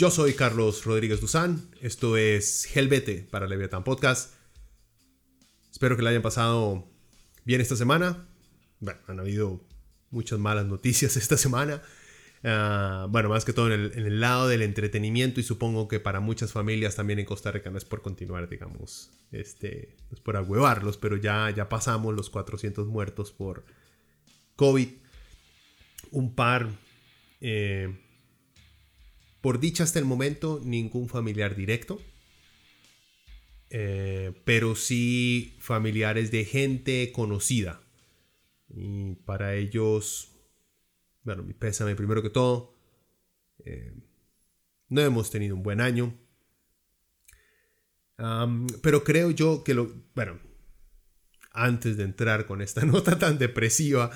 Yo soy Carlos Rodríguez Duzán, esto es Helvete para Leviathan Podcast. Espero que la hayan pasado bien esta semana. Bueno, han habido muchas malas noticias esta semana. Ah, bueno, más que todo en el, lado del entretenimiento y supongo que para muchas familias también en Costa Rica no es por continuar, digamos, este, es por agüevarlos, pero ya, ya pasamos los 400 muertos por COVID. Un par... Eh, por dicha hasta el momento, ningún familiar directo. Eh, pero sí familiares de gente conocida. Y para ellos, bueno, mi pésame primero que todo. Eh, no hemos tenido un buen año. pero creo yo que lo, bueno, antes de entrar con esta nota tan depresiva,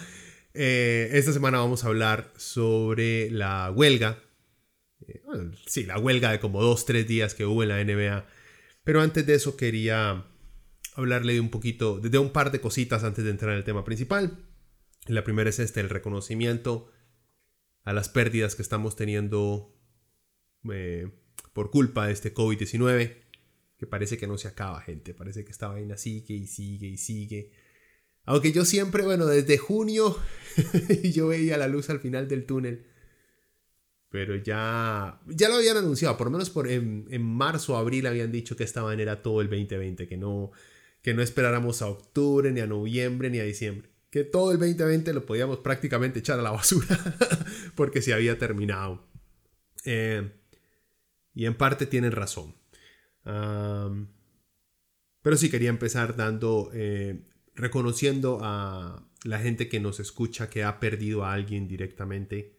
eh, esta semana vamos a hablar sobre la huelga eh, sí, la huelga de como dos, tres días que hubo en la NBA. Pero antes de eso quería hablarle de un poquito, de un par de cositas antes de entrar en el tema principal. La primera es este, el reconocimiento a las pérdidas que estamos teniendo eh, por culpa de este COVID-19, que parece que no se acaba, gente. Parece que esta vaina sigue y sigue y sigue. Aunque yo siempre, bueno, desde junio yo veía la luz al final del túnel pero ya, ya lo habían anunciado, por lo menos por en, marzo o abril habían dicho que esta manera todo el 2020, que no, que no esperáramos a octubre, ni a noviembre, ni a diciembre. Que todo el 2020 lo podíamos prácticamente echar a la basura porque se había terminado. Eh, y en parte tienen razón. pero sí quería empezar dando, eh, reconociendo a la gente que nos escucha que ha perdido a alguien directamente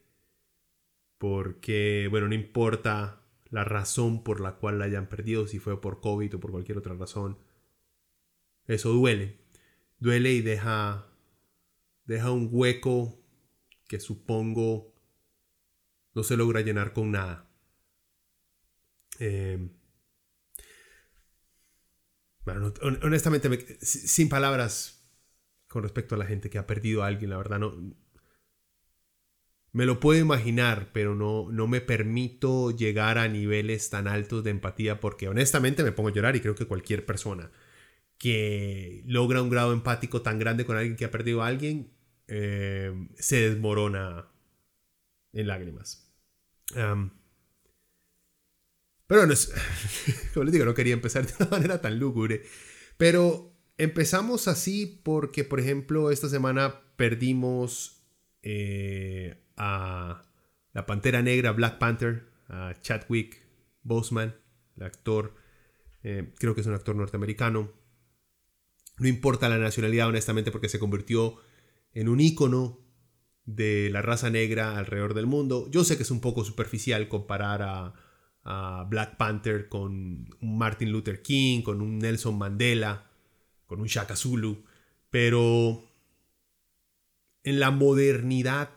porque, bueno, no importa la razón por la cual la hayan perdido, si fue por COVID o por cualquier otra razón, eso duele. Duele y deja, deja un hueco que supongo no se logra llenar con nada. Eh, bueno, honestamente, sin palabras con respecto a la gente que ha perdido a alguien, la verdad no, me lo puedo imaginar, pero no, no me permito llegar a niveles tan altos de empatía porque honestamente me pongo a llorar y creo que cualquier persona que logra un grado empático tan grande con alguien que ha perdido a alguien eh, se desmorona en lágrimas. pero bueno, como les digo, no quería empezar de una manera tan lúgubre. Pero empezamos así porque, por ejemplo, esta semana perdimos eh, a la Pantera Negra, Black Panther, a Chadwick Boseman, el actor, eh, creo que es un actor norteamericano. No importa la nacionalidad, honestamente, porque se convirtió en un ícono de la raza negra alrededor del mundo. Yo sé que es un poco superficial comparar a, a Black Panther con un Martin Luther King, con un Nelson Mandela, con un Shaka Zulu, pero en la modernidad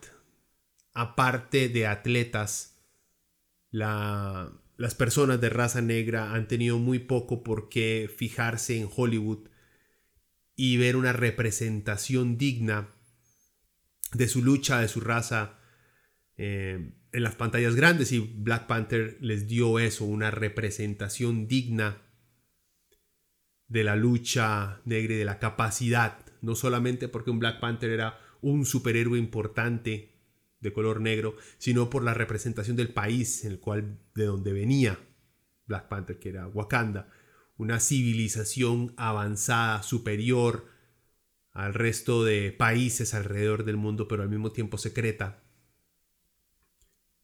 aparte de atletas, las personas de raza negra han tenido muy poco por qué fijarse en Hollywood y ver una representación digna de su lucha, de su raza eh, en las pantallas grandes. Y Black Panther les dio eso, una representación digna de la lucha negra y de la capacidad, no solamente porque un Black Panther era un superhéroe importante de color negro, sino por la representación del país en el cual de donde venía Black Panther, que era Wakanda, una civilización avanzada, superior al resto de países alrededor del mundo, pero al mismo tiempo secreta.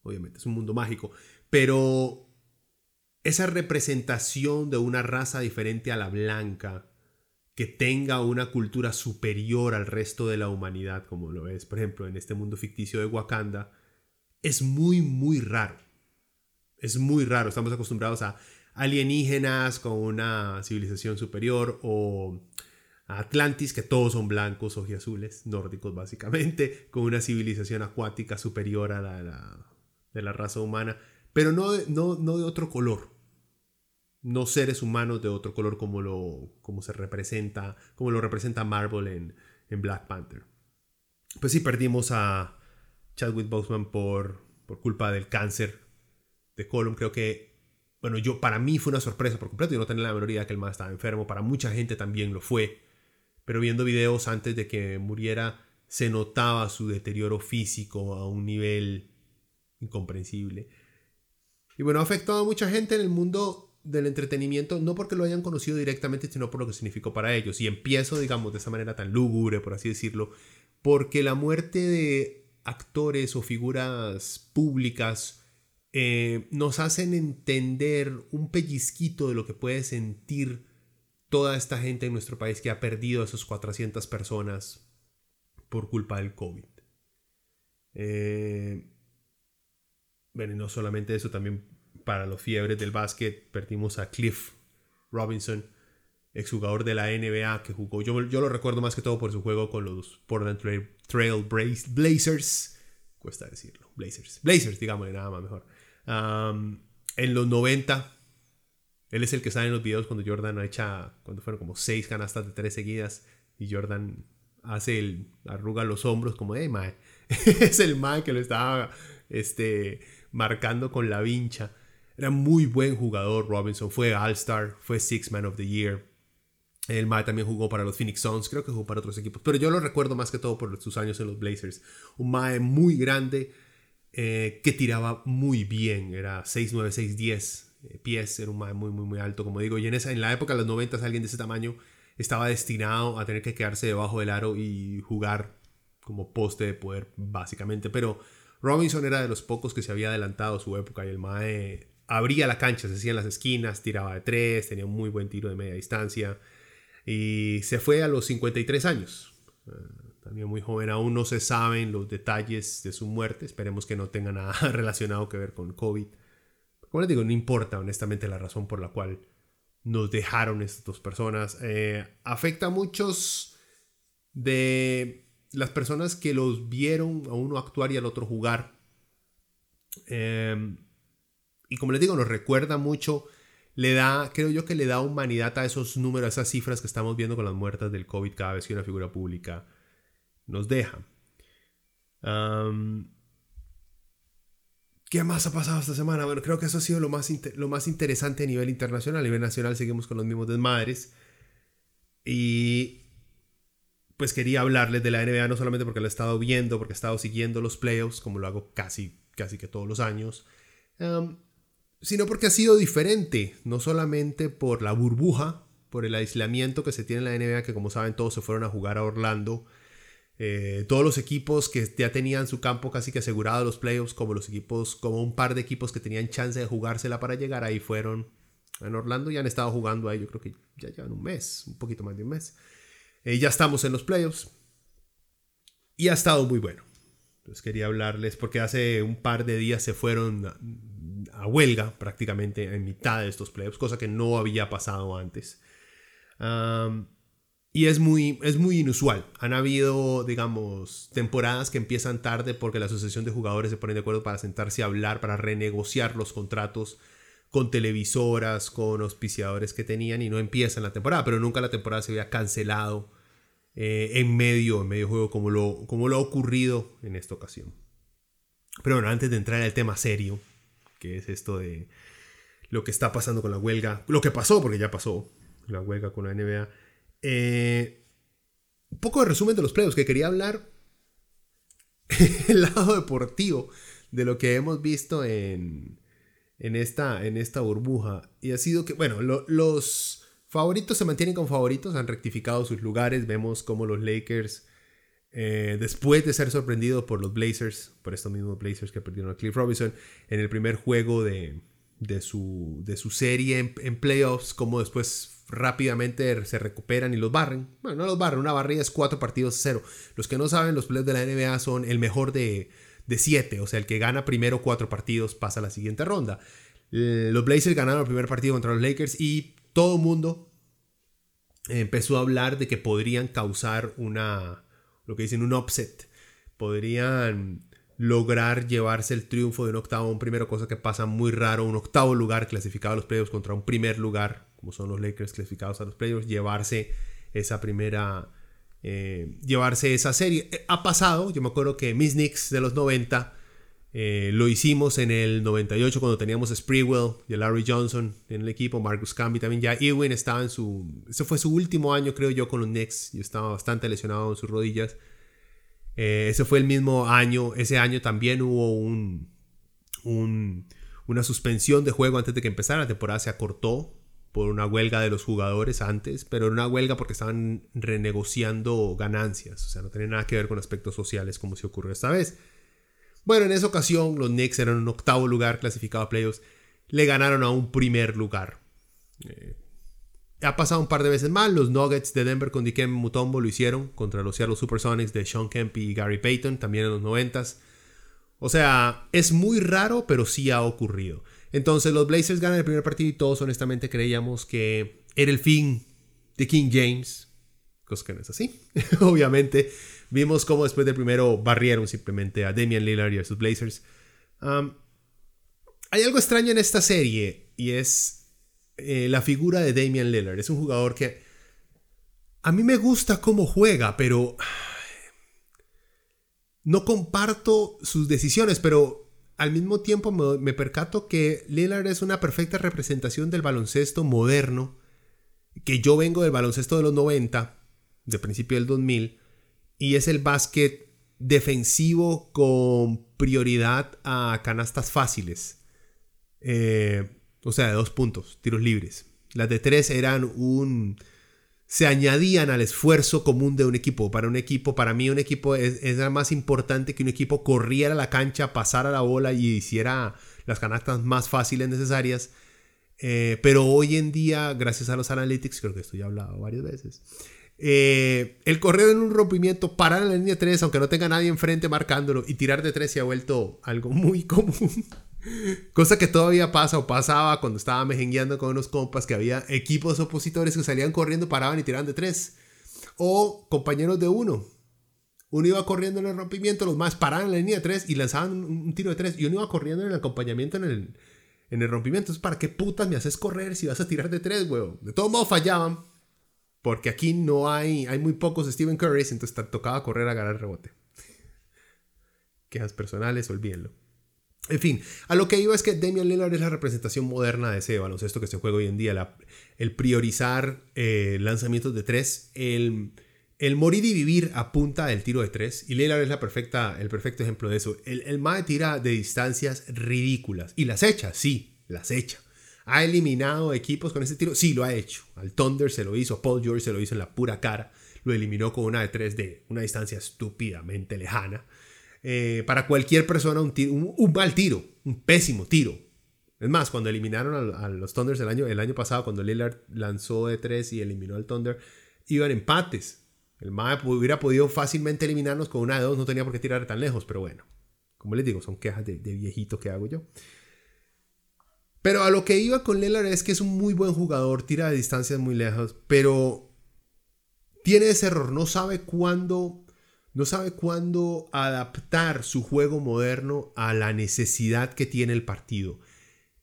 Obviamente es un mundo mágico, pero esa representación de una raza diferente a la blanca, que tenga una cultura superior al resto de la humanidad, como lo es, por ejemplo, en este mundo ficticio de Wakanda, es muy, muy raro. Es muy raro. Estamos acostumbrados a alienígenas con una civilización superior o Atlantis, que todos son blancos, azules, nórdicos básicamente, con una civilización acuática superior a la, de la raza humana, pero no, no, no de otro color no seres humanos de otro color como lo como se representa, como lo representa Marvel en, en Black Panther. Pues sí, perdimos a Chadwick Boseman por, por culpa del cáncer de colon. Creo que, bueno, yo para mí fue una sorpresa por completo. Yo no tenía la menor idea que el más estaba enfermo. Para mucha gente también lo fue. Pero viendo videos antes de que muriera, se notaba su deterioro físico a un nivel incomprensible. Y bueno, ha afectado a mucha gente en el mundo del entretenimiento, no porque lo hayan conocido directamente, sino por lo que significó para ellos. Y empiezo, digamos, de esa manera tan lúgubre, por así decirlo, porque la muerte de actores o figuras públicas eh, nos hacen entender un pellizquito de lo que puede sentir toda esta gente en nuestro país que ha perdido a esos 400 personas por culpa del COVID. Eh, bueno, y no solamente eso, también para los fiebres del básquet perdimos a Cliff Robinson, exjugador de la NBA que jugó. Yo, yo lo recuerdo más que todo por su juego con los Portland Trail, Blazers. Cuesta decirlo. Blazers. Blazers, digámosle nada más mejor. en los 90, él es el que sale en los videos cuando Jordan echa, cuando fueron como seis canastas de tres seguidas y Jordan hace el, arruga los hombros como, hey, mae. es el mae que lo estaba este, marcando con la vincha. Era muy buen jugador Robinson, fue All-Star, fue Six Man of the Year. El Mae también jugó para los Phoenix Suns, creo que jugó para otros equipos, pero yo lo recuerdo más que todo por sus años en los Blazers. Un Mae muy grande eh, que tiraba muy bien, era 6'9, 6'10 eh, pies, era un Mae muy, muy, muy alto, como digo. Y en, esa, en la época de los 90 alguien de ese tamaño estaba destinado a tener que quedarse debajo del aro y jugar como poste de poder, básicamente. Pero Robinson era de los pocos que se había adelantado a su época y el Mae abría la cancha, se hacía en las esquinas, tiraba de tres, tenía un muy buen tiro de media distancia y se fue a los 53 años. Eh, también muy joven, aún no se saben los detalles de su muerte, esperemos que no tenga nada relacionado que ver con COVID. Como les digo, no importa honestamente la razón por la cual nos dejaron estas dos personas. Eh, afecta a muchos de las personas que los vieron a uno actuar y al otro jugar. Eh, y como les digo, nos recuerda mucho, le da, creo yo que le da humanidad a esos números, a esas cifras que estamos viendo con las muertas del COVID cada vez que una figura pública nos deja. ¿Qué más ha pasado esta semana? Bueno, creo que eso ha sido lo más, lo más interesante a nivel internacional. A nivel nacional seguimos con los mismos desmadres. Y pues quería hablarles de la NBA no solamente porque lo he estado viendo, porque he estado siguiendo los playoffs, como lo hago casi, casi que todos los años, sino porque ha sido diferente, no solamente por la burbuja, por el aislamiento que se tiene en la NBA, que como saben todos se fueron a jugar a Orlando. Eh, todos los equipos que ya tenían su campo casi que asegurado los playoffs, como los equipos, como un par de equipos que tenían chance de jugársela para llegar ahí fueron en Orlando y han estado jugando ahí, yo creo que ya llevan un mes, un poquito más de un mes. Eh, ya estamos en los playoffs y ha estado muy bueno. Entonces quería hablarles porque hace un par de días se fueron huelga prácticamente en mitad de estos playoffs, cosa que no había pasado antes. y es muy, es muy inusual. Han habido, digamos, temporadas que empiezan tarde porque la asociación de jugadores se pone de acuerdo para sentarse a hablar, para renegociar los contratos con televisoras, con auspiciadores que tenían y no empiezan la temporada, pero nunca la temporada se había cancelado eh, en medio, en medio juego, como lo, como lo ha ocurrido en esta ocasión. Pero bueno, antes de entrar al tema serio, es esto de lo que está pasando con la huelga, lo que pasó, porque ya pasó la huelga con la NBA, eh, un poco de resumen de los playoffs, que quería hablar el lado deportivo de lo que hemos visto en, en, esta, en esta burbuja. Y ha sido que, bueno, los Favoritos se mantienen con favoritos, han rectificado sus lugares. Vemos como los Lakers, eh, después de ser sorprendidos por los Blazers, por estos mismos Blazers que perdieron a Cliff Robinson, en el primer juego de, de su, de su serie en, playoffs, como después rápidamente se recuperan y los barren. Bueno, no los barren, una barrida es cuatro partidos cero. Los que no saben, los playoffs de la NBA son el mejor de, de siete, o sea, el que gana primero cuatro partidos pasa a la siguiente ronda. Los Blazers ganaron el primer partido contra los Lakers y todo el mundo empezó a hablar de que podrían causar una, lo que dicen, un upset. Podrían lograr llevarse el triunfo de un octavo un primero, cosa que pasa muy raro, un octavo lugar clasificado a los playoffs contra un primer lugar, como son los Lakers clasificados a los playoffs, llevarse esa primera, eh, llevarse esa serie. Eh, ha pasado, yo me acuerdo que Miss Knicks de los 90 eh, lo hicimos en el 98 cuando teníamos a Sprewell y a Larry Johnson en el equipo, Marcus Camby también ya. Ewing estaba en su... Ese fue su último año creo yo con los Knicks y estaba bastante lesionado en sus rodillas. Eh, ese fue el mismo año, ese año también hubo un, una suspensión de juego antes de que empezara, la temporada se acortó por una huelga de los jugadores antes, pero era una huelga porque estaban renegociando ganancias, o sea, no tenía nada que ver con aspectos sociales como se ocurrió esta vez. Bueno, en esa ocasión los Knicks eran un octavo lugar clasificado a playoffs, le ganaron a un primer lugar. Eh, ha pasado un par de veces más. Los Nuggets de Denver con Dikem Mutombo lo hicieron contra los Seattle Supersonics de Sean Kemp y Gary Payton, también en los 90 O sea, es muy raro, pero sí ha ocurrido. Entonces, los Blazers ganan el primer partido y todos honestamente creíamos que era el fin de King James. Cosa que no es así. Obviamente, vimos cómo después del primero barrieron simplemente a Damian Lillard y a sus Blazers. hay algo extraño en esta serie y es eh, la figura de Damian Lillard. Es un jugador que a mí me gusta cómo juega, pero no comparto sus decisiones, pero al mismo tiempo me, percato que Lillard es una perfecta representación del baloncesto moderno, que yo vengo del baloncesto de los 90, de principio del 2000, y es el básquet defensivo con prioridad a canastas fáciles. Eh, o sea, de dos puntos, tiros libres. Las de tres eran un... se añadían al esfuerzo común de un equipo. Para un equipo, para mí un equipo es, era más importante que un equipo corriera la cancha, pasara la bola y hiciera las canastas más fáciles necesarias. Eh, pero hoy en día, gracias a los analytics, creo que esto ya he hablado varias veces, eh, el correr en un rompimiento, parar en la línea 3, aunque no tenga nadie enfrente marcándolo, y tirar de 3 se ha vuelto algo muy común. Cosa que todavía pasa o pasaba cuando estaba mejengueando con unos compas que había equipos opositores que salían corriendo, paraban y tiraban de tres. O compañeros de uno. Uno iba corriendo en el rompimiento, los más paraban en la línea de tres y lanzaban un, tiro de tres. Y uno iba corriendo en el acompañamiento en el, en el rompimiento. Entonces, ¿para qué putas me haces correr si vas a tirar de tres, weón? De todos modos fallaban. Porque aquí no hay, hay muy pocos Stephen Curry, entonces tocaba correr a ganar rebote. Quejas personales, olvídenlo. En fin, a lo que iba es que Damian Lillard es la representación moderna de ese baloncesto que se juega hoy en día, el priorizar eh, lanzamientos de tres, el, el, morir y vivir a punta del tiro de tres, y Lillard es la perfecta, el perfecto ejemplo de eso. El, el MAE tira de distancias ridículas, y las echa, sí, las echa. ¿Ha eliminado equipos con ese tiro? Sí, lo ha hecho. Al Thunder se lo hizo, Paul George se lo hizo en la pura cara, lo eliminó con una de tres de una distancia estúpidamente lejana. Eh, para cualquier persona un, un, mal tiro, un pésimo tiro. Es más, cuando eliminaron a, los Thunders el año, el año pasado, cuando Lillard lanzó de 3 y eliminó al Thunder, iban empates. El MAE hubiera podido fácilmente eliminarnos con una de dos, no tenía por qué tirar tan lejos, pero bueno, como les digo, son quejas de, de viejito que hago yo. Pero a lo que iba con Lillard es que es un muy buen jugador, tira de distancias muy lejos, pero tiene ese error, no sabe cuándo no sabe cuándo adaptar su juego moderno a la necesidad que tiene el partido.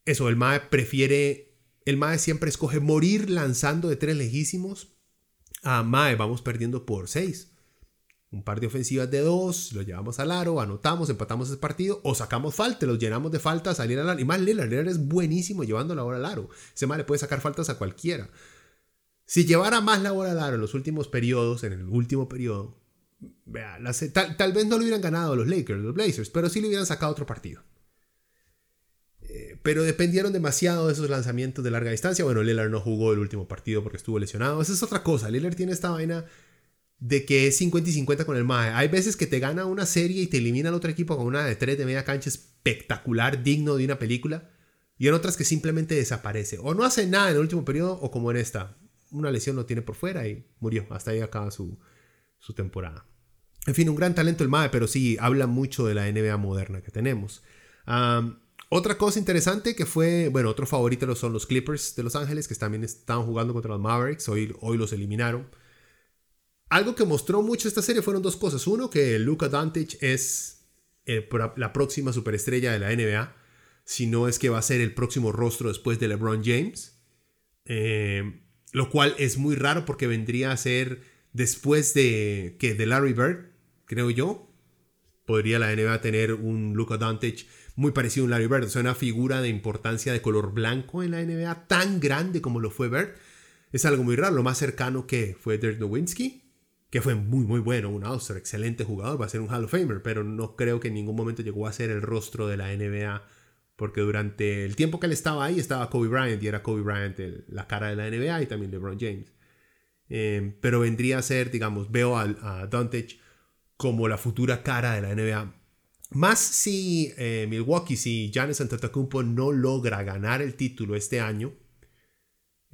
Eso, el MAE prefiere, el MAE siempre escoge morir lanzando de tres lejísimos. A MAE vamos perdiendo por seis. Un par de ofensivas de dos, lo llevamos al aro, anotamos, empatamos el partido o sacamos falta, los llenamos de falta, salir al aro. Y más Lillard, Lillard es buenísimo llevando la bola al aro. Ese MAE le puede sacar faltas a cualquiera. Si llevara más la bola al aro en los últimos periodos, en el último periodo, tal, vez no lo hubieran ganado los Lakers, los Blazers, pero sí le hubieran sacado otro partido. Eh, pero dependieron demasiado de esos lanzamientos de larga distancia. Bueno, Lillard no jugó el último partido porque estuvo lesionado. Esa es otra cosa. Lillard tiene esta vaina de que es 50 y 50 con el MAE. Hay veces que te gana una serie y te elimina al otro equipo con una de 3 de media cancha espectacular, digno de una película. Y en otras que simplemente desaparece. O no hace nada en el último periodo, o como en esta. Una lesión lo tiene por fuera y murió. Hasta ahí acaba su, su temporada. En fin, un gran talento el MAE, pero sí habla mucho de la NBA moderna que tenemos. otra cosa interesante que fue, bueno, otro favorito son los Clippers de Los Ángeles, que también estaban jugando contra los Mavericks, hoy, hoy los eliminaron. Algo que mostró mucho esta serie fueron dos cosas. Uno, que Luka Doncic es eh, la próxima superestrella de la NBA, si no es que va a ser el próximo rostro después de LeBron James. Eh, lo cual es muy raro porque vendría a ser después de que de Larry Bird, creo yo. Podría la NBA tener un Luka Doncic muy parecido a un Larry Bird, o sea, una figura de importancia de color blanco en la NBA tan grande como lo fue Bird. Es algo muy raro. Lo más cercano que fue Dirk Nowitzki, que fue muy, muy bueno, un all excelente jugador, va a ser un Hall of Famer, pero no creo que en ningún momento llegó a ser el rostro de la NBA, porque durante el tiempo que él estaba ahí estaba Kobe Bryant y era Kobe Bryant la cara de la NBA y también LeBron James. Eh, pero vendría a ser, digamos, veo a, a como la futura cara de la NBA. Más si eh, Milwaukee, si Giannis Antetokounmpo no logra ganar el título este año,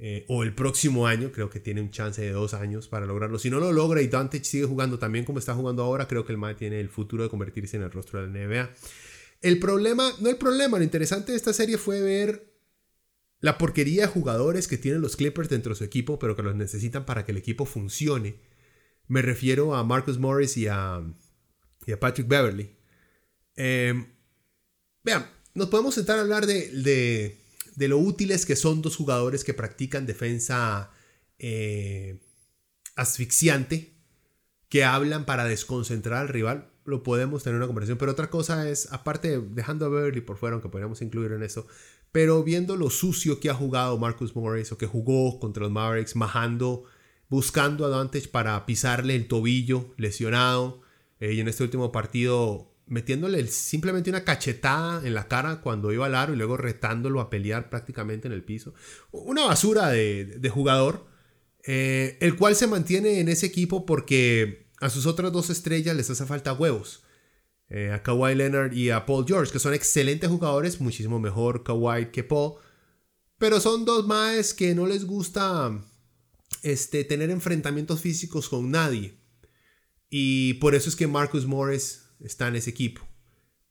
eh, o el próximo año, creo que tiene un chance de dos años para lograrlo. Si no lo logra y Dante sigue jugando también como está jugando ahora, creo que el MAE tiene el futuro de convertirse en el rostro de la NBA. El problema, no el problema, lo interesante de esta serie fue ver la porquería de jugadores que tienen los Clippers dentro de su equipo, pero que los necesitan para que el equipo funcione. Me refiero a Marcus Morris y a, y a Patrick Beverly. Eh, vean, nos podemos sentar a hablar de lo útiles que son dos jugadores que practican defensa eh, asfixiante, que hablan para desconcentrar al rival, lo podemos tener una conversación. Pero otra cosa es, aparte, dejando a Beverly por fuera, aunque podríamos incluir en eso, pero viendo lo sucio que ha jugado Marcus Morris o que jugó contra los Mavericks, majando, buscando a Dante para pisarle el tobillo lesionado. Eh, y en este último partido metiéndole simplemente una cachetada en la cara cuando iba al aro y luego retándolo a pelear prácticamente en el piso. Una basura de, jugador, eh, el cual se mantiene en ese equipo porque a sus otras dos estrellas les hace falta huevos. Eh, a Kawhi Leonard y a Paul George, que son excelentes jugadores, muchísimo mejor Kawhi que Paul, pero son dos maes que no les gusta este, tener enfrentamientos físicos con nadie. Y por eso es que Marcus Morris está en ese equipo.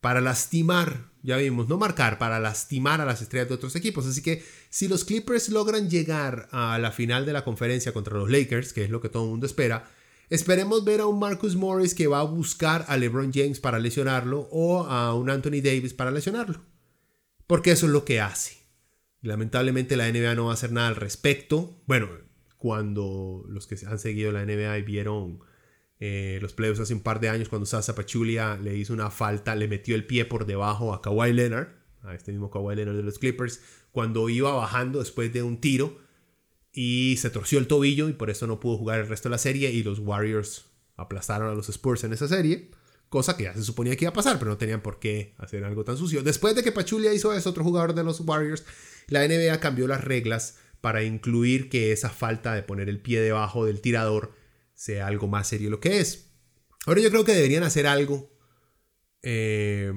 Para lastimar, ya vimos, no marcar, para lastimar a las estrellas de otros equipos. Así que si los Clippers logran llegar a la final de la conferencia contra los Lakers, que es lo que todo el mundo espera, esperemos ver a un Marcus Morris que va a buscar a LeBron James para lesionarlo o a un Anthony Davis para lesionarlo. Porque eso es lo que hace. Lamentablemente la NBA no va a hacer nada al respecto. Bueno, cuando los que han seguido la NBA y vieron eh, los playoffs hace un par de años cuando Sasa Pachulia le hizo una falta, le metió el pie por debajo a Kawhi Leonard, a este mismo Kawhi Leonard de los Clippers, cuando iba bajando después de un tiro y se torció el tobillo y por eso no pudo jugar el resto de la serie y los Warriors aplastaron a los Spurs en esa serie, cosa que ya se suponía que iba a pasar, pero no tenían por qué hacer algo tan sucio. Después de que Pachulia hizo eso, otro jugador de los Warriors, la NBA cambió las reglas para incluir que esa falta de poner el pie debajo del tirador sea algo más serio lo que es. Ahora yo creo que deberían hacer algo eh,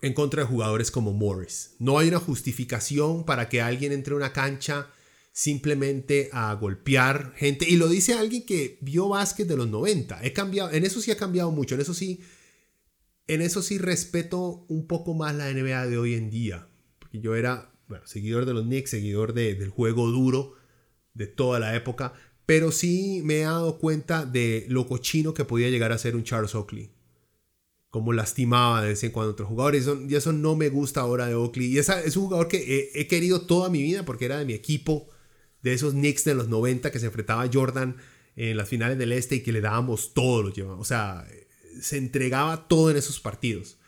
en contra de jugadores como Morris. No hay una justificación para que alguien entre a una cancha simplemente a golpear gente. Y lo dice alguien que vio básquet de los 90. He cambiado, en eso sí ha cambiado mucho. En eso sí, en eso sí respeto un poco más la NBA de hoy en día. Porque yo era, seguidor de los Knicks, seguidor del juego duro de toda la época pero sí me he dado cuenta de lo cochino que podía llegar a ser un Charles Oakley. Como lastimaba de vez en cuando a otros jugadores. Y eso no me gusta ahora de Oakley. Y esa, es un jugador que he, querido toda mi vida porque era de mi equipo. De esos Knicks de los 90 que se enfrentaba a Jordan en las finales del Este y que le dábamos todo, lo llevamos. O sea, se entregaba todo en esos partidos.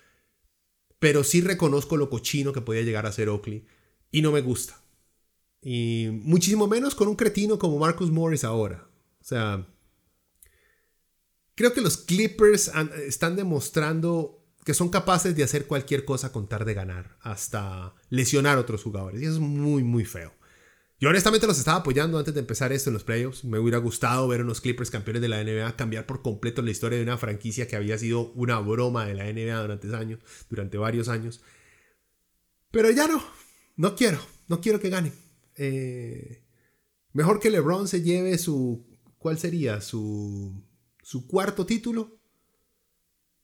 Pero sí reconozco lo cochino que podía llegar a ser Oakley. Y no me gusta. Y muchísimo menos con un cretino como Marcus Morris ahora. O sea, creo que los Clippers están demostrando que son capaces de hacer cualquier cosa con tal de ganar, hasta lesionar a otros jugadores. Y eso es muy, muy feo. Yo honestamente los estaba apoyando antes de empezar esto en los playoffs. Me hubiera gustado ver a unos Clippers campeones de la NBA cambiar por completo la historia de una franquicia que había sido una broma de la NBA durante años, durante varios años. Pero ya no. no quiero, no quiero que gane. Eh, mejor que LeBron se lleve su, ¿cuál sería? Su, su cuarto título.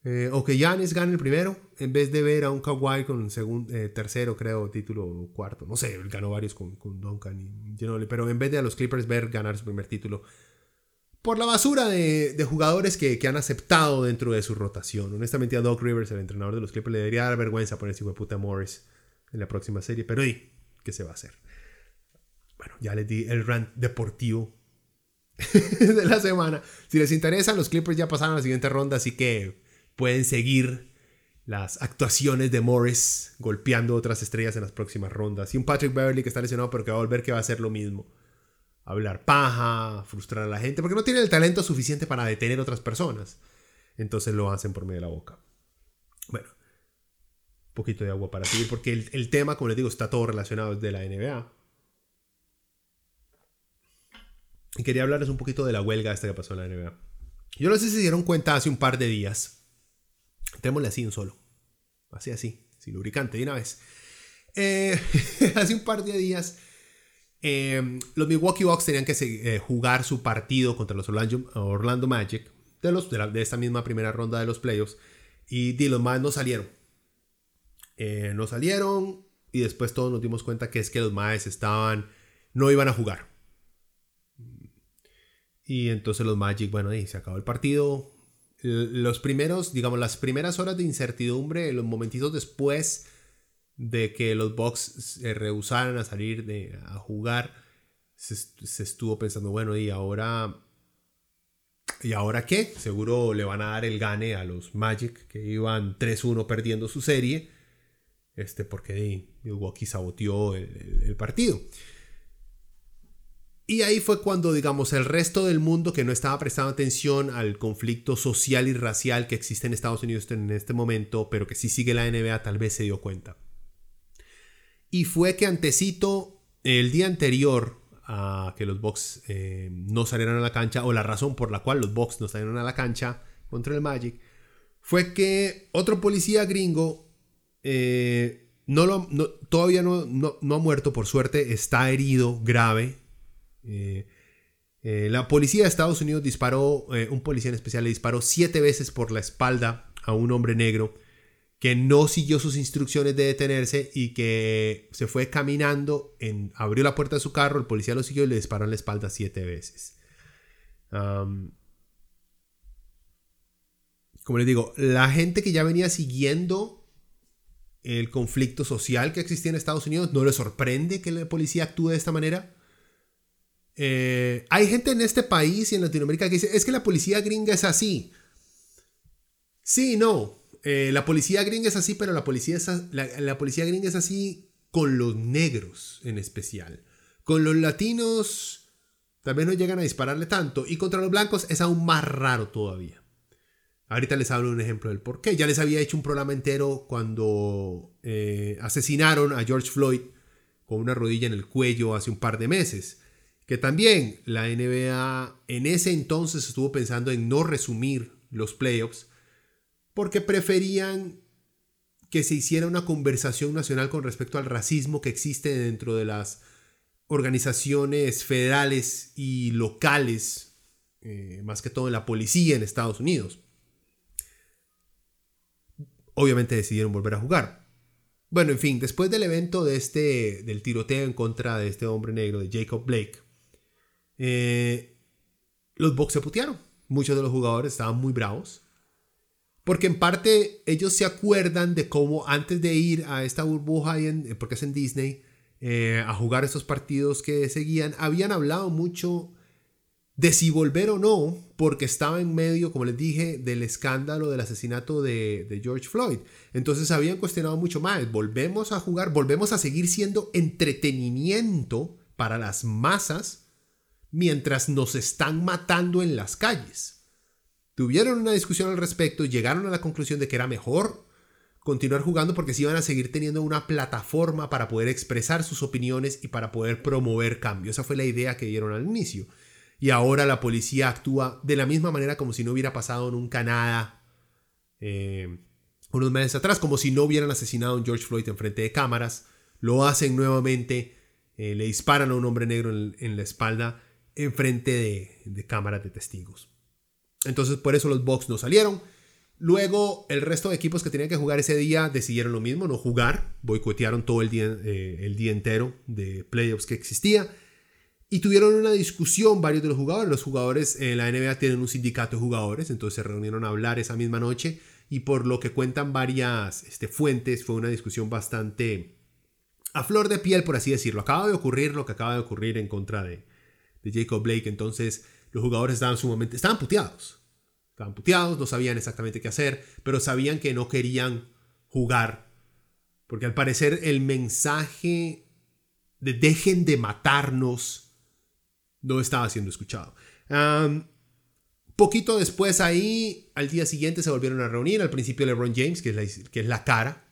Eh, o que Giannis gane el primero, en vez de ver a un Kawhi con segundo, eh, tercero, creo, título cuarto. No sé, él ganó varios con, con Duncan y Ginobili, pero en vez de a los Clippers ver ganar su primer título, por la basura de, jugadores que, han aceptado dentro de su rotación. Honestamente, a Doc Rivers, el entrenador de los Clippers, le debería dar vergüenza ponerse hijo de puta Morris en la próxima serie, pero ¿y qué se va a hacer? Bueno, ya les di el rant deportivo de la semana. Si les interesa, los Clippers ya pasaron a la siguiente ronda, así que pueden seguir las actuaciones de Morris golpeando otras estrellas en las próximas rondas. Y un Patrick Beverly que está lesionado, pero que va a volver que va a hacer lo mismo hablar paja, frustrar a la gente, porque no tienen el talento suficiente para detener otras personas. Entonces lo hacen por medio de la boca. Bueno, un poquito de agua para seguir, porque el, tema, como les digo, está todo relacionado desde la NBA. Y quería hablarles un poquito de la huelga esta que pasó en la NBA. Yo no sé si se dieron cuenta hace un par de días. Tenemos así un solo. Así, así. Sin lubricante, de una vez. Eh, hace un par de días Em, los Milwaukee Bucks tenían que eh, jugar su partido contra los Orlando, Magic de, los, de, esta misma primera ronda de los playoffs y, los más no salieron. Eh, no salieron y después todos nos dimos cuenta que es que los Maes estaban, no iban a jugar. Y entonces los Magic, bueno, se acabó el partido. Los primeros, digamos, las primeras horas de incertidumbre, los momentitos después de que los Bucks se rehusaran a salir de, a jugar, se, estuvo pensando, bueno, ¿y ahora, ¿y ahora qué? Seguro le van a dar el gane a los Magic, que iban 3-1 perdiendo su serie, este, porque Milwaukee saboteó el partido. Y ahí fue cuando, digamos, el resto del mundo que no estaba prestando atención al conflicto social y racial que existe en Estados Unidos en este momento, pero que sí sigue la NBA, tal vez se dio cuenta. Y fue que antecito, el día anterior a que los Bucks eh, no salieran a la cancha, o la razón por la cual los Bucks no salieron a la cancha contra el Magic, fue que otro policía gringo eh, no lo, todavía no, no, ha muerto, por suerte, está herido grave. Eh, la policía de Estados Unidos disparó, un policía en especial le disparó siete veces por la espalda a un hombre negro que no siguió sus instrucciones de detenerse y que se fue caminando, en, abrió la puerta de su carro, el policía lo siguió y le disparó en la espalda siete veces. como les digo, la gente que ya venía siguiendo el conflicto social que existía en Estados Unidos, no le sorprende que la policía actúe de esta manera. Eh, hay gente en este país y en Latinoamérica que dice, es que la policía gringa es así. Sí, no, eh, la policía gringa es así, pero la policía, la, policía gringa es así con los negros en especial. Con los latinos vez no llegan a dispararle tanto. Y contra los blancos es aún más raro todavía. Ahorita les hablo un ejemplo del por qué. Ya les había hecho un programa entero cuando eh, asesinaron a George Floyd con una rodilla en el cuello hace un par de meses. Que también la NBA en ese entonces estuvo pensando en no resumir los playoffs porque preferían que se hiciera una conversación nacional con respecto al racismo que existe dentro de las organizaciones federales y locales, eh, más que todo en la policía en Estados Unidos. Obviamente decidieron volver a jugar. Bueno, en fin, después del evento de este, del tiroteo en contra de este hombre negro, de Jacob Blake, eh, los Bucks se putearon. Muchos de los jugadores estaban muy bravos. Porque en parte ellos se acuerdan de cómo antes de ir a esta burbuja, en, porque es en Disney, eh, a jugar esos partidos que seguían, habían hablado mucho de si volver o no, porque estaba en medio, como les dije, del escándalo del asesinato de, de George Floyd. Entonces habían cuestionado mucho más, volvemos a jugar, volvemos a seguir siendo entretenimiento para las masas mientras nos están matando en las calles. Tuvieron una discusión al respecto llegaron a la conclusión de que era mejor continuar jugando porque si iban a seguir teniendo una plataforma para poder expresar sus opiniones y para poder promover cambio. Esa fue la idea que dieron al inicio. Y ahora la policía actúa de la misma manera como si no hubiera pasado nunca nada eh, unos meses atrás, como si no hubieran asesinado a George Floyd en frente de cámaras, lo hacen nuevamente, eh, le disparan a un hombre negro en, la espalda en frente de, de cámaras de testigos. Entonces por eso los Bucks no salieron. Luego, el resto de equipos que tenían que jugar ese día decidieron lo mismo, no jugar, boicotearon todo el día, eh, el día entero de playoffs que existía y tuvieron una discusión varios de los jugadores. Los jugadores en la NBA tienen un sindicato de jugadores, entonces se reunieron a hablar esa misma noche y por lo que cuentan varias este, fuentes, fue una discusión bastante a flor de piel, por así decirlo. Acaba de ocurrir lo que acaba de ocurrir en contra de, de Jacob Blake, entonces los jugadores estaban sumamente, estaban puteados Estaban puteados, no sabían exactamente qué hacer, pero sabían que no querían jugar. Porque al parecer el mensaje de dejen de matarnos no estaba siendo escuchado. poquito después ahí, al día siguiente se volvieron a reunir. Al principio LeBron James, que es la, que es la cara,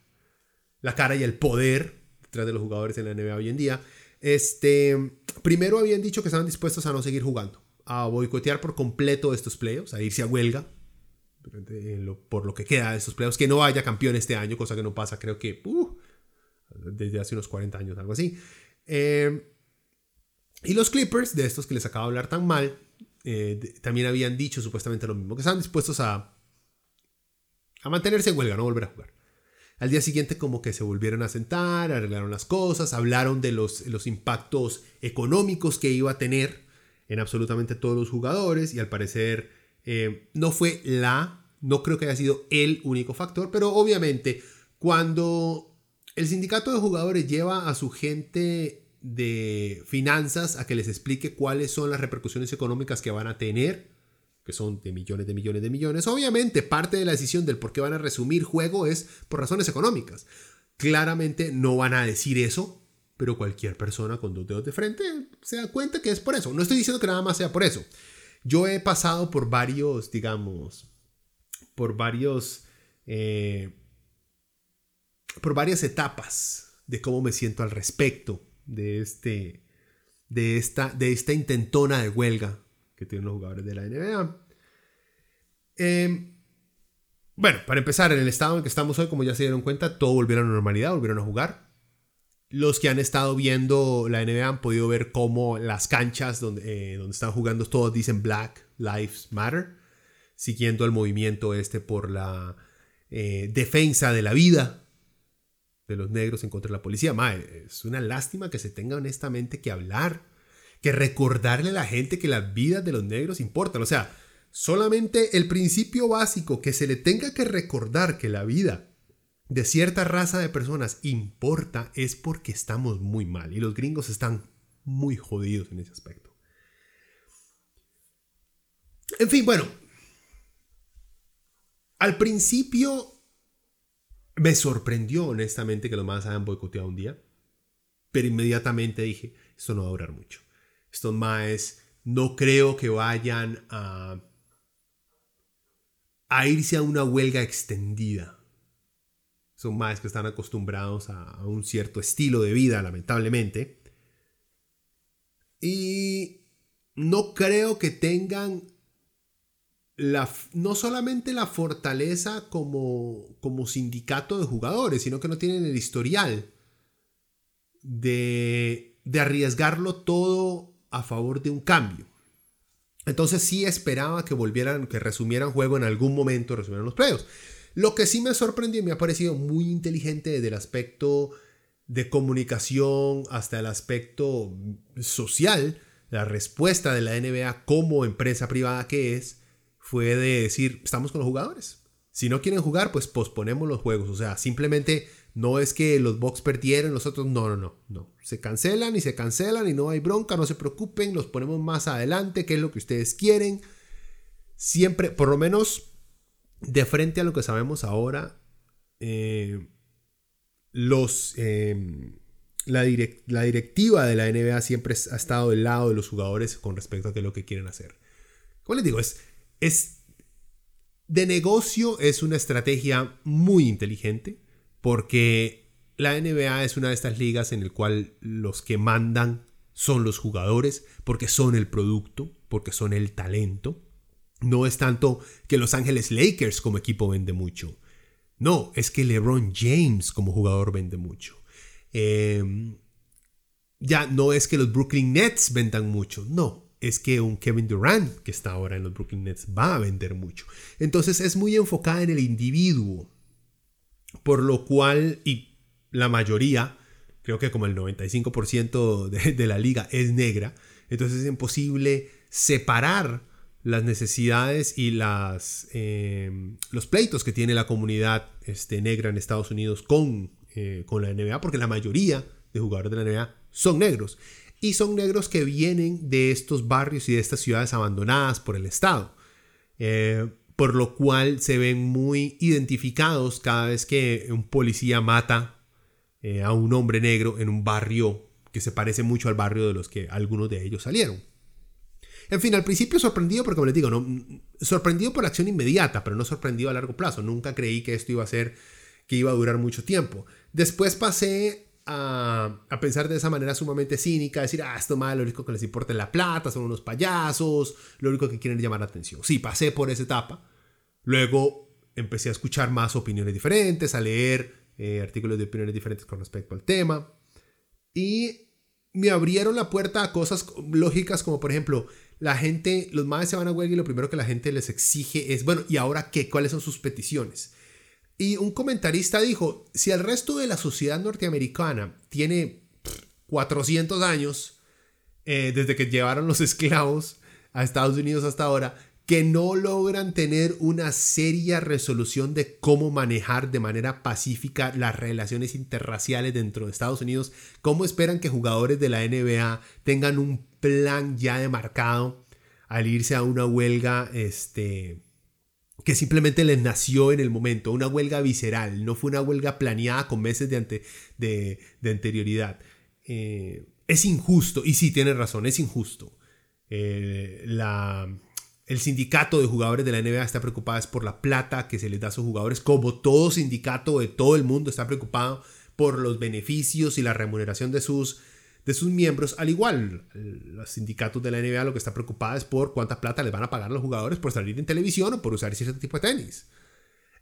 la cara y el poder detrás de los jugadores en la NBA hoy en día. Este, primero habían dicho que estaban dispuestos a no seguir jugando a boicotear por completo estos playoffs, a irse a huelga por lo que queda de estos playoffs, que no haya campeón este año, cosa que no pasa creo que uh, desde hace unos 40 años, algo así. Em, y los Clippers, de estos que les acabo de hablar tan mal, eh, también habían dicho supuestamente lo mismo, que estaban dispuestos a, a mantenerse en huelga, no volver a jugar. Al día siguiente como que se volvieron a sentar, arreglaron las cosas, hablaron de los, los impactos económicos que iba a tener en absolutamente todos los jugadores y al parecer eh, no fue la, no creo que haya sido el único factor, pero obviamente cuando el sindicato de jugadores lleva a su gente de finanzas a que les explique cuáles son las repercusiones económicas que van a tener, que son de millones de millones de millones, obviamente parte de la decisión del por qué van a resumir juego es por razones económicas. Claramente no van a decir eso pero cualquier persona con dos dedos de frente se da cuenta que es por eso. No estoy diciendo que nada más sea por eso. Yo he pasado por varios, digamos, por varios, eh, por varias etapas de cómo me siento al respecto de este, de esta, de esta intentona de huelga que tienen los jugadores de la NBA. Em, bueno, para empezar, en el estado en que estamos hoy, como ya se dieron cuenta, todo volvieron a la normalidad, volvieron a jugar. Los que han estado viendo la NBA han podido ver cómo las canchas donde, eh, donde están jugando todos dicen Black Lives Matter, siguiendo el movimiento este por la eh, defensa de la vida de los negros en contra de la policía. es una lástima que se tenga honestamente que hablar, que recordarle a la gente que las vidas de los negros importan. O sea, solamente el principio básico que se le tenga que recordar que la vida de cierta raza de personas importa es porque estamos muy mal y los gringos están muy jodidos en ese aspecto. En fin, bueno, al principio me sorprendió honestamente que los más hayan boicoteado un día, pero inmediatamente dije, esto no va a durar mucho. Estos más no creo que vayan a, a irse a una huelga extendida son más que están acostumbrados a, un cierto estilo de vida, lamentablemente. Y no creo que tengan la, no solamente la fortaleza como, como sindicato de jugadores, sino que no tienen el historial de, de arriesgarlo todo a favor de un cambio. Entonces sí esperaba que volvieran, que resumieran juego en algún momento, resumieran los playoffs. Lo que sí me sorprendió y me ha parecido muy inteligente desde el aspecto de comunicación hasta el aspecto social, la respuesta de la NBA como empresa privada que es, fue de decir, estamos con los jugadores. Si no quieren jugar, pues posponemos los juegos. O sea, simplemente no es que los Bucks perdieron, nosotros no, no, no, no. Se cancelan y se cancelan y no hay bronca, no se preocupen, los ponemos más adelante, que es lo que ustedes quieren. Siempre, por lo menos de frente a lo que sabemos ahora, eh, los, eh, la, la, directiva de la NBA siempre ha estado del lado de los jugadores con respecto a qué es lo que quieren hacer. Como les digo, es, es de negocio es una estrategia muy inteligente porque la NBA es una de estas ligas en el cual los que mandan son los jugadores porque son el producto, porque son el talento. No es tanto que Los Ángeles Lakers como equipo vende mucho. No, es que LeBron James como jugador vende mucho. Em, ya no es que los Brooklyn Nets vendan mucho, no, es que un Kevin Durant que está ahora en los Brooklyn Nets va a vender mucho. Entonces es muy enfocada en el individuo, por lo cual, y la mayoría, creo que como el 95% de, la liga es negra, entonces es imposible separar las necesidades y las, em, los pleitos que tiene la comunidad este, negra en Estados Unidos con, eh, con la NBA, porque la mayoría de jugadores de la NBA son negros. Y son negros que vienen de estos barrios y de estas ciudades abandonadas por el Estado. Eh, por lo cual se ven muy identificados cada vez que un policía mata eh, a un hombre negro en un barrio que se parece mucho al barrio de los que algunos de ellos salieron. En fin, al principio sorprendido porque, como les digo, no, sorprendido por la acción inmediata, pero no sorprendido a largo plazo. Nunca creí que esto iba a ser, que iba a durar mucho tiempo. Después pasé a, a, pensar de esa manera sumamente cínica, decir, ah, esto mal, lo único que les importa es la plata, son unos payasos, lo único que quieren es llamar la atención. Sí, pasé por esa etapa. Luego empecé a escuchar más opiniones diferentes, a leer eh, artículos de opiniones diferentes con respecto al tema. Y me abrieron la puerta a cosas lógicas como por ejemplo, la gente, los madres se van a huelga y lo primero que la gente les exige es, bueno, ¿y ahora qué? ¿Cuáles son sus peticiones? Y un comentarista dijo, si el resto de la sociedad norteamericana tiene 400 años, eh, desde que llevaron los esclavos a Estados Unidos hasta ahora, que no logran tener una seria resolución de cómo manejar de manera pacífica las relaciones interraciales dentro de Estados Unidos, ¿cómo esperan que jugadores de la NBA tengan un plan ya demarcado al irse a una huelga este, que simplemente les nació en el momento, una huelga visceral, no fue una huelga planeada con meses de, de, anterioridad? Eh, es injusto, y sí, tiene razón, es injusto. Eh, la el sindicato de jugadores de la NBA está preocupado por la plata que se les da a sus jugadores, como todo sindicato de todo el mundo está preocupado por los beneficios y la remuneración de sus, de sus miembros. Al igual, los sindicatos de la NBA lo que está preocupado es por cuánta plata les van a pagar a los jugadores por salir en televisión o por usar cierto tipo de tenis.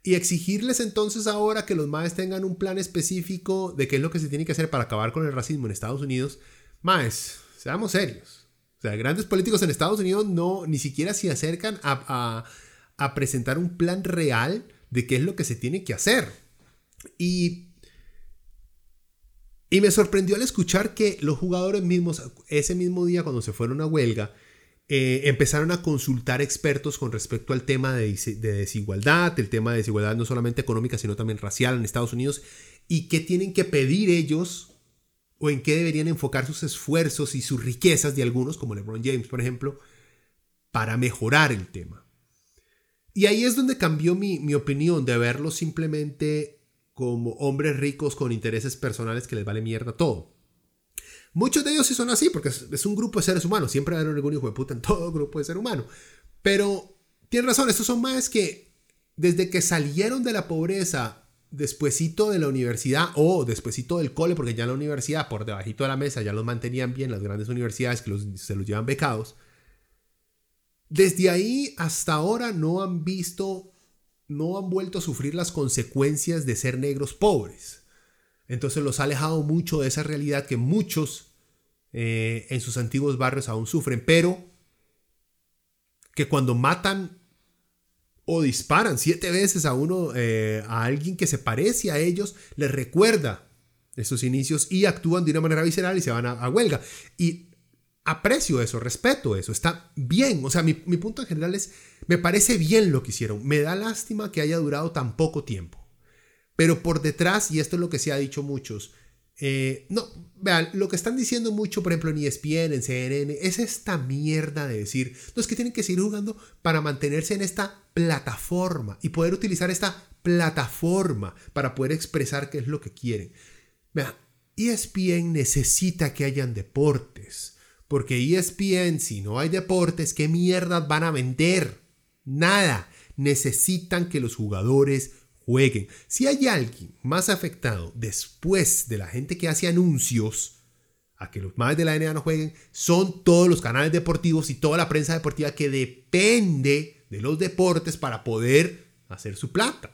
Y exigirles entonces ahora que los maes tengan un plan específico de qué es lo que se tiene que hacer para acabar con el racismo en Estados Unidos, maes, seamos serios. O sea, grandes políticos en Estados Unidos no ni siquiera se acercan a, presentar un plan real de qué es lo que se tiene que hacer. Y y me sorprendió al escuchar que los jugadores mismos, ese mismo día cuando se fueron a huelga, eh, empezaron a consultar expertos con respecto al tema de, de, desigualdad, el tema de desigualdad no solamente económica, sino también racial en Estados Unidos, y qué tienen que pedir ellos o en qué deberían enfocar sus esfuerzos y sus riquezas de algunos, como LeBron James, por ejemplo, para mejorar el tema. Y ahí es donde cambió mi, opinión de verlos simplemente como hombres ricos con intereses personales que les vale mierda todo. Muchos de ellos sí son así, porque es, un grupo de seres humanos. Siempre va a haber algún hijo de puta en todo grupo de ser humano. Pero tiene razón, estos son más que desde que salieron de la pobreza despuesito de la universidad o despuesito del cole, porque ya en la universidad, por debajito de la mesa, ya los mantenían bien las grandes universidades que se los llevan becados. Desde ahí hasta ahora no han visto, no han vuelto a sufrir las consecuencias de ser negros pobres. Entonces los ha alejado mucho de esa realidad que muchos eh, en sus antiguos barrios aún sufren, pero que cuando matan o disparan siete veces a uno, eh, a alguien que se parece a ellos, les recuerda esos inicios y actúan de una manera visceral y se van a, huelga. Y aprecio eso, respeto eso, está bien. O sea, mi, mi, punto en general es, me parece bien lo que hicieron. Me da lástima que haya durado tan poco tiempo. Pero por detrás, y esto es lo que se ha dicho muchos, eh, no, vean, lo que están diciendo mucho, por ejemplo, en ESPN, en CNN, es esta mierda de decir, no que tienen que seguir jugando para mantenerse en esta plataforma y poder utilizar esta plataforma para poder expresar qué es lo que quieren. Vean, ESPN necesita que hayan deportes, porque ESPN, si no hay deportes, ¿qué mierdas van a vender? Nada. Necesitan que los jugadores jueguen. Si hay alguien más afectado después de la gente que hace anuncios a que los más de la NBA no jueguen, son todos los canales deportivos y toda la prensa deportiva que depende de los deportes para poder hacer su plata.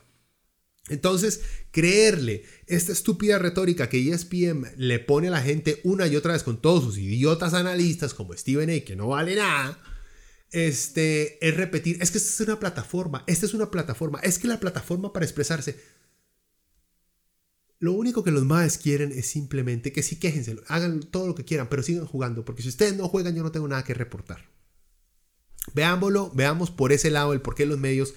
Entonces, creerle esta estúpida retórica que ESPN le pone a la gente una y otra vez con todos sus idiotas analistas como Steven A, que no vale nada, este, es repetir, es que esta es una plataforma, esta es una plataforma, es que la plataforma para expresarse. Lo único que los más quieren es simplemente que sí quéjense, hagan todo lo que quieran, pero sigan jugando, porque si ustedes no juegan yo no tengo nada que reportar. Veámoslo, veamos por ese lado el por qué los medios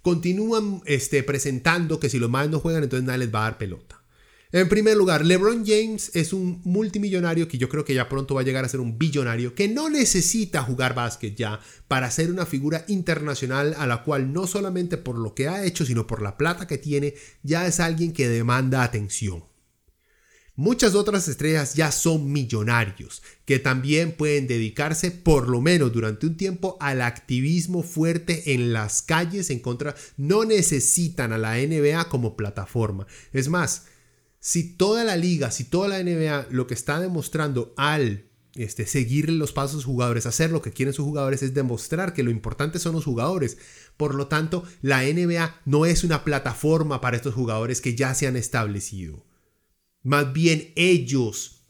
continúan este, presentando que si los más no juegan, entonces nadie les va a dar pelota. En primer lugar, LeBron James es un multimillonario que yo creo que ya pronto va a llegar a ser un billonario que no necesita jugar básquet ya para ser una figura internacional a la cual no solamente por lo que ha hecho, sino por la plata que tiene, ya es alguien que demanda atención. Muchas otras estrellas ya son millonarios, que también pueden dedicarse por lo menos durante un tiempo al activismo fuerte en las calles en contra, no necesitan a la NBA como plataforma. Es más, si toda la liga, si toda la NBA lo que está demostrando al este, seguir los pasos de sus jugadores, hacer lo que quieren sus jugadores, es demostrar que lo importante son los jugadores. Por lo tanto, la NBA no es una plataforma para estos jugadores que ya se han establecido. Más bien ellos,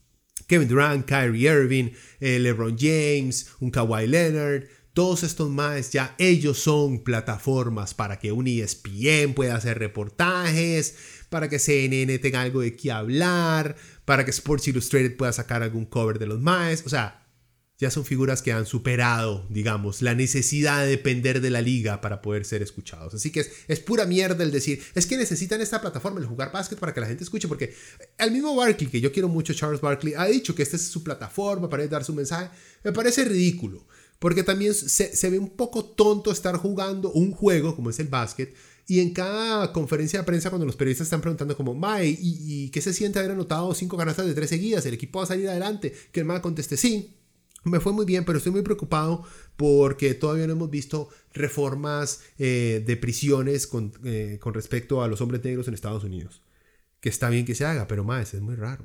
Kevin Durant, Kyrie Irving, eh, LeBron James, un Kawhi Leonard, todos estos más ya ellos son plataformas para que un ESPN pueda hacer reportajes, para que CNN tenga algo de qué hablar, para que Sports Illustrated pueda sacar algún cover de los más, o sea, ya son figuras que han superado, digamos, la necesidad de depender de la liga para poder ser escuchados. Así que es, pura mierda el decir, es que necesitan esta plataforma, el jugar básquet para que la gente escuche, porque el mismo Barkley, que yo quiero mucho, Charles Barkley, ha dicho que esta es su plataforma para dar su mensaje. Me parece ridículo, porque también se, ve un poco tonto estar jugando un juego como es el básquet. Y en cada conferencia de prensa, cuando los periodistas están preguntando como, Mae, ¿y, qué se siente haber anotado cinco canastas de tres seguidas? ¿El equipo va a salir adelante? Que el Mae conteste, sí, me fue muy bien, pero estoy muy preocupado porque todavía no hemos visto reformas eh, de prisiones eh, con, respecto a los hombres negros en Estados Unidos. Que está bien que se haga, pero más, es muy raro.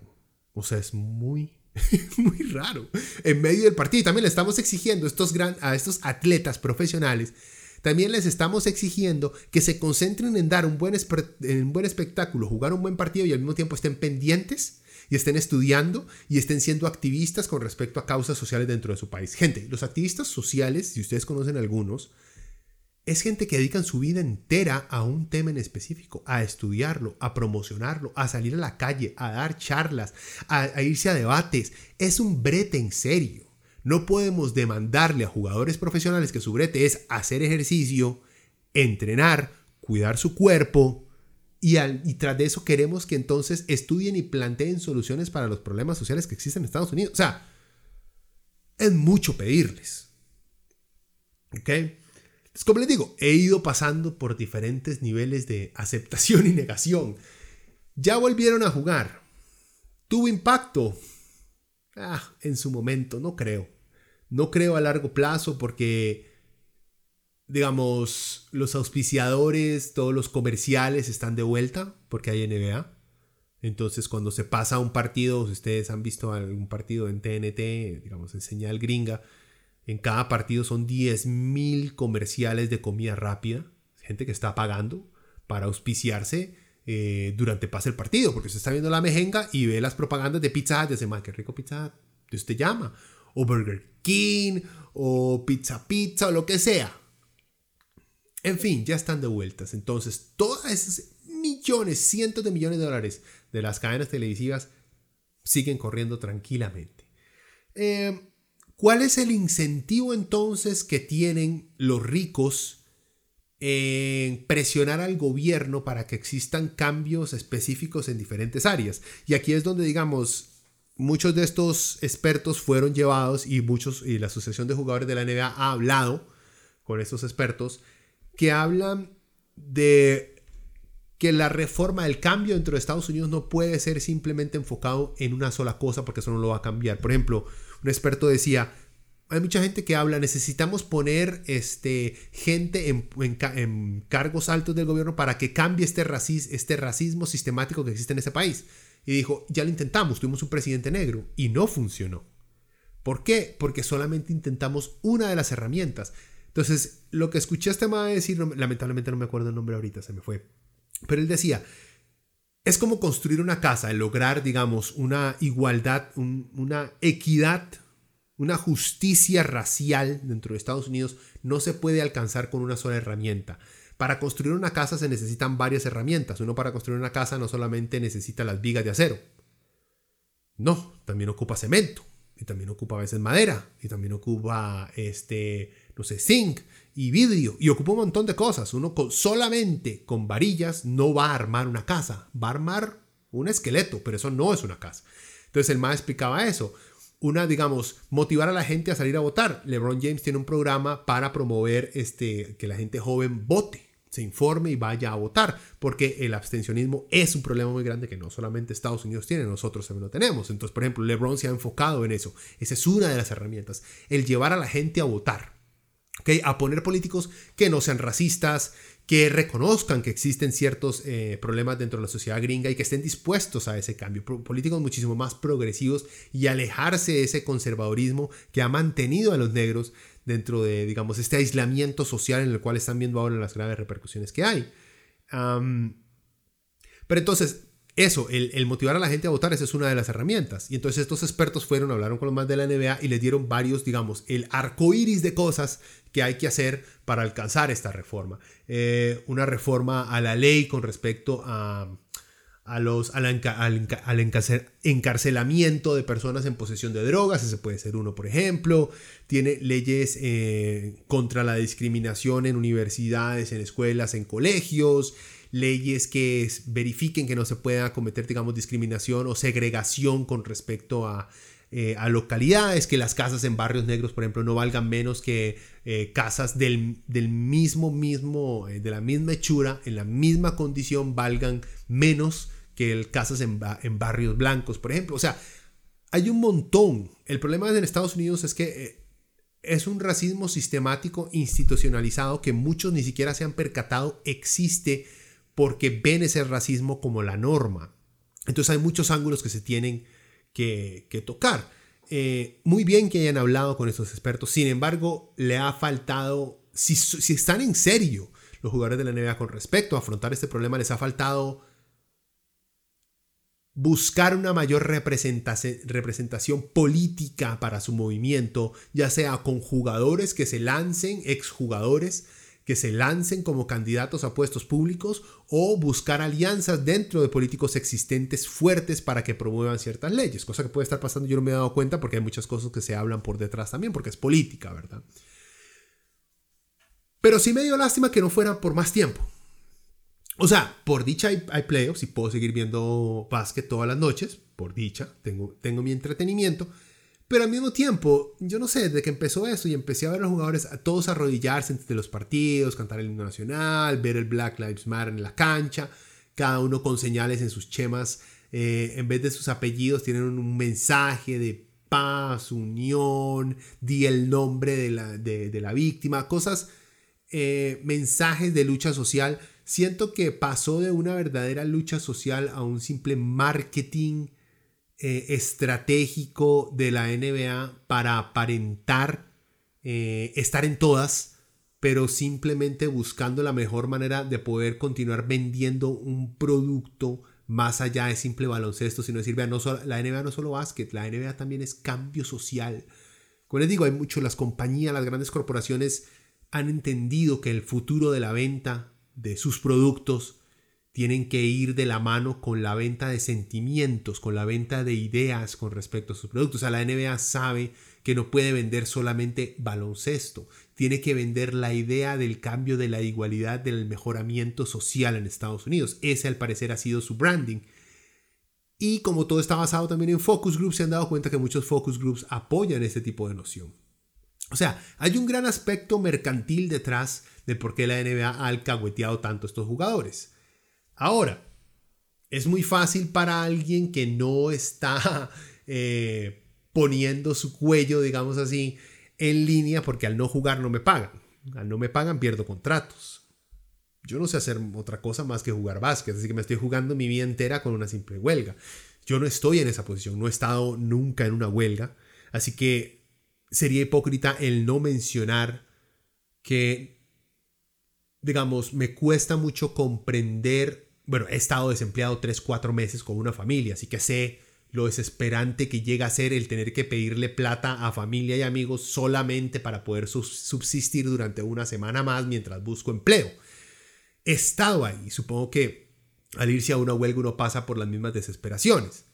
O sea, es muy, muy raro. En medio del partido, y también le estamos exigiendo estos gran, a estos atletas profesionales, también les estamos exigiendo que se concentren en dar un buen, espectáculo, jugar un buen partido y al mismo tiempo estén pendientes y estén estudiando y estén siendo activistas con respecto a causas sociales dentro de su país. Gente, los activistas sociales, si ustedes conocen algunos, es gente que dedican su vida entera a un tema en específico, a estudiarlo, a promocionarlo, a salir a la calle, a dar charlas, a, irse a debates. Es un brete en serio. No podemos demandarle a jugadores profesionales que su brete es hacer ejercicio, entrenar, cuidar su cuerpo, y, tras de eso queremos que entonces estudien y planteen soluciones para los problemas sociales que existen en Estados Unidos. O sea, es mucho pedirles. ¿Ok? Entonces, como les digo, he ido pasando por diferentes niveles de aceptación y negación. Ya volvieron a jugar. ¿Tuvo impacto? Ah, en su momento, no creo. No creo a largo plazo porque digamos, los auspiciadores, todos los comerciales están de vuelta porque hay NBA. Entonces, cuando se pasa un partido, si ustedes han visto algún partido en TNT, digamos, en señal gringa, en cada partido son 10.000 comerciales de comida rápida, gente que está pagando para auspiciarse eh, durante pase el partido, porque se está viendo la mejenga y ve las propagandas de Pizza Hut y dice, man, qué rico Pizza usted llama, o Burger King, o Pizza Pizza, o lo que sea. En fin, ya están de vueltas. Entonces, todas esas millones, cientos de millones de dólares de las cadenas televisivas siguen corriendo tranquilamente. Eh, ¿Cuál es el incentivo entonces que tienen los ricos en presionar al gobierno para que existan cambios específicos en diferentes áreas? Y aquí es donde, digamos, muchos de estos expertos fueron llevados y muchos, y la Asociación de Jugadores de la NBA ha hablado con estos expertos que hablan de que la reforma, el cambio dentro de Estados Unidos no puede ser simplemente enfocado en una sola cosa porque eso no lo va a cambiar. Por ejemplo, un experto decía, hay mucha gente que habla, necesitamos poner este, gente en, cargos altos del gobierno para que cambie este, este racismo sistemático que existe en ese país. Y dijo, ya lo intentamos, tuvimos un presidente negro y no funcionó. ¿Por qué? Porque solamente intentamos una de las herramientas. Entonces, lo que escuché a este decir, lamentablemente no me acuerdo el nombre ahorita, se me fue. Pero él decía, es como construir una casa, lograr, digamos, una igualdad, una equidad, una justicia racial dentro de Estados Unidos no se puede alcanzar con una sola herramienta. Para construir una casa se necesitan varias herramientas. Uno para construir una casa no solamente necesita las vigas de acero. No, también ocupa cemento. Y también ocupa a veces madera. Y también ocupa, este, no sé, zinc y vidrio. Y ocupa un montón de cosas. Uno solamente con varillas no va a armar una casa. Va a armar un esqueleto, pero eso no es una casa. Entonces el más explicaba eso una, digamos, motivar a la gente a salir a votar. LeBron James tiene un programa para promover este, que la gente joven vote, se informe y vaya a votar, porque el abstencionismo es un problema muy grande que no solamente Estados Unidos tiene, nosotros también lo tenemos. Entonces, por ejemplo, LeBron se ha enfocado en eso. Esa es una de las herramientas, el llevar a la gente a votar. ¿okay? A poner políticos que no sean racistas, que reconozcan que existen ciertos eh, problemas dentro de la sociedad gringa y que estén dispuestos a ese cambio. Políticos muchísimo más progresivos y alejarse de ese conservadorismo que ha mantenido a los negros dentro de, digamos, este aislamiento social en el cual están viendo ahora las graves repercusiones que hay. pero entonces, eso, el, motivar a la gente a votar, esa es una de las herramientas. Y entonces estos expertos fueron, hablaron con los más de la NBA y les dieron varios, digamos, el arco iris de cosas que hay que hacer para alcanzar esta reforma. Eh, una reforma a la ley con respecto a, a los, al, encarcelamiento de personas en posesión de drogas, ese puede ser uno, por ejemplo. Tiene leyes eh, contra la discriminación en universidades, en escuelas, en colegios leyes que verifiquen que no se pueda cometer, digamos, discriminación o segregación con respecto a, eh, a localidades, que las casas en barrios negros, por ejemplo, no valgan menos que eh, casas del, mismo, mismo, eh, de la misma hechura, en la misma condición, valgan menos que casas en, en, barrios blancos, por ejemplo. O sea, hay un montón. El problema en Estados Unidos es que es un racismo sistemático institucionalizado que muchos ni siquiera se han percatado existe porque ven ese racismo como la norma. Entonces hay muchos ángulos que se tienen que, tocar. Eh, muy bien que hayan hablado con estos expertos, sin embargo, le ha faltado, si están en serio los jugadores de la NBA con respecto a afrontar este problema, les ha faltado buscar una mayor representación, política para su movimiento, ya sea con jugadores que se lancen, exjugadores, que se lancen como candidatos a puestos públicos o buscar alianzas dentro de políticos existentes fuertes para que promuevan ciertas leyes, cosa que puede estar pasando, yo no me he dado cuenta porque hay muchas cosas que se hablan por detrás también, porque es política, ¿verdad? Pero sí me dio lástima que no fuera por más tiempo. O sea, por dicha hay, playoffs y puedo seguir viendo básquet todas las noches, por dicha, tengo, tengo mi entretenimiento, pero al mismo tiempo, yo no sé, desde que empezó eso y empecé a ver a los jugadores a todos arrodillarse entre los partidos, cantar el himno nacional, ver el Black Lives Matter en la cancha, cada uno con señales en sus chemas, eh, en vez de sus apellidos tienen un mensaje de paz, unión, di el nombre de la, de, la víctima, cosas, eh, mensajes de lucha social. Siento que pasó de una verdadera lucha social a un simple marketing eh, estratégico de la NBA para aparentar eh, estar en todas, pero simplemente buscando la mejor manera de poder continuar vendiendo un producto más allá de simple baloncesto, sino decir, vean, no solo, la NBA no solo básquet, la NBA también es cambio social. Como les digo, hay mucho, las compañías, las grandes corporaciones han entendido que el futuro de la venta de sus productos tienen que ir de la mano con la venta de sentimientos, con la venta de ideas con respecto a sus productos. O sea, la NBA sabe que no puede vender solamente baloncesto, tiene que vender la idea del cambio de la igualdad, del mejoramiento social en Estados Unidos. Ese al parecer ha sido su branding. Y como todo está basado también en focus groups, se han dado cuenta que muchos focus groups apoyan este tipo de noción. O sea, hay un gran aspecto mercantil detrás de por qué la NBA ha alcahueteado tanto a estos jugadores. Ahora, es muy fácil para alguien que no está eh, poniendo su cuello, digamos así, en línea porque al no jugar no me pagan. Al no me pagan pierdo contratos. Yo no sé hacer otra cosa más que jugar básquet, así que me estoy jugando mi vida entera con una simple huelga. Yo no estoy en esa posición, no he estado nunca en una huelga, así que sería hipócrita el no mencionar que, digamos, me cuesta mucho comprender bueno, he estado desempleado 3, 4 meses con una familia, así que sé lo desesperante que llega a ser el tener que pedirle plata a familia y amigos solamente para poder subsistir durante una semana más mientras busco empleo. He estado ahí, supongo que al irse a una huelga uno pasa por las mismas desesperaciones.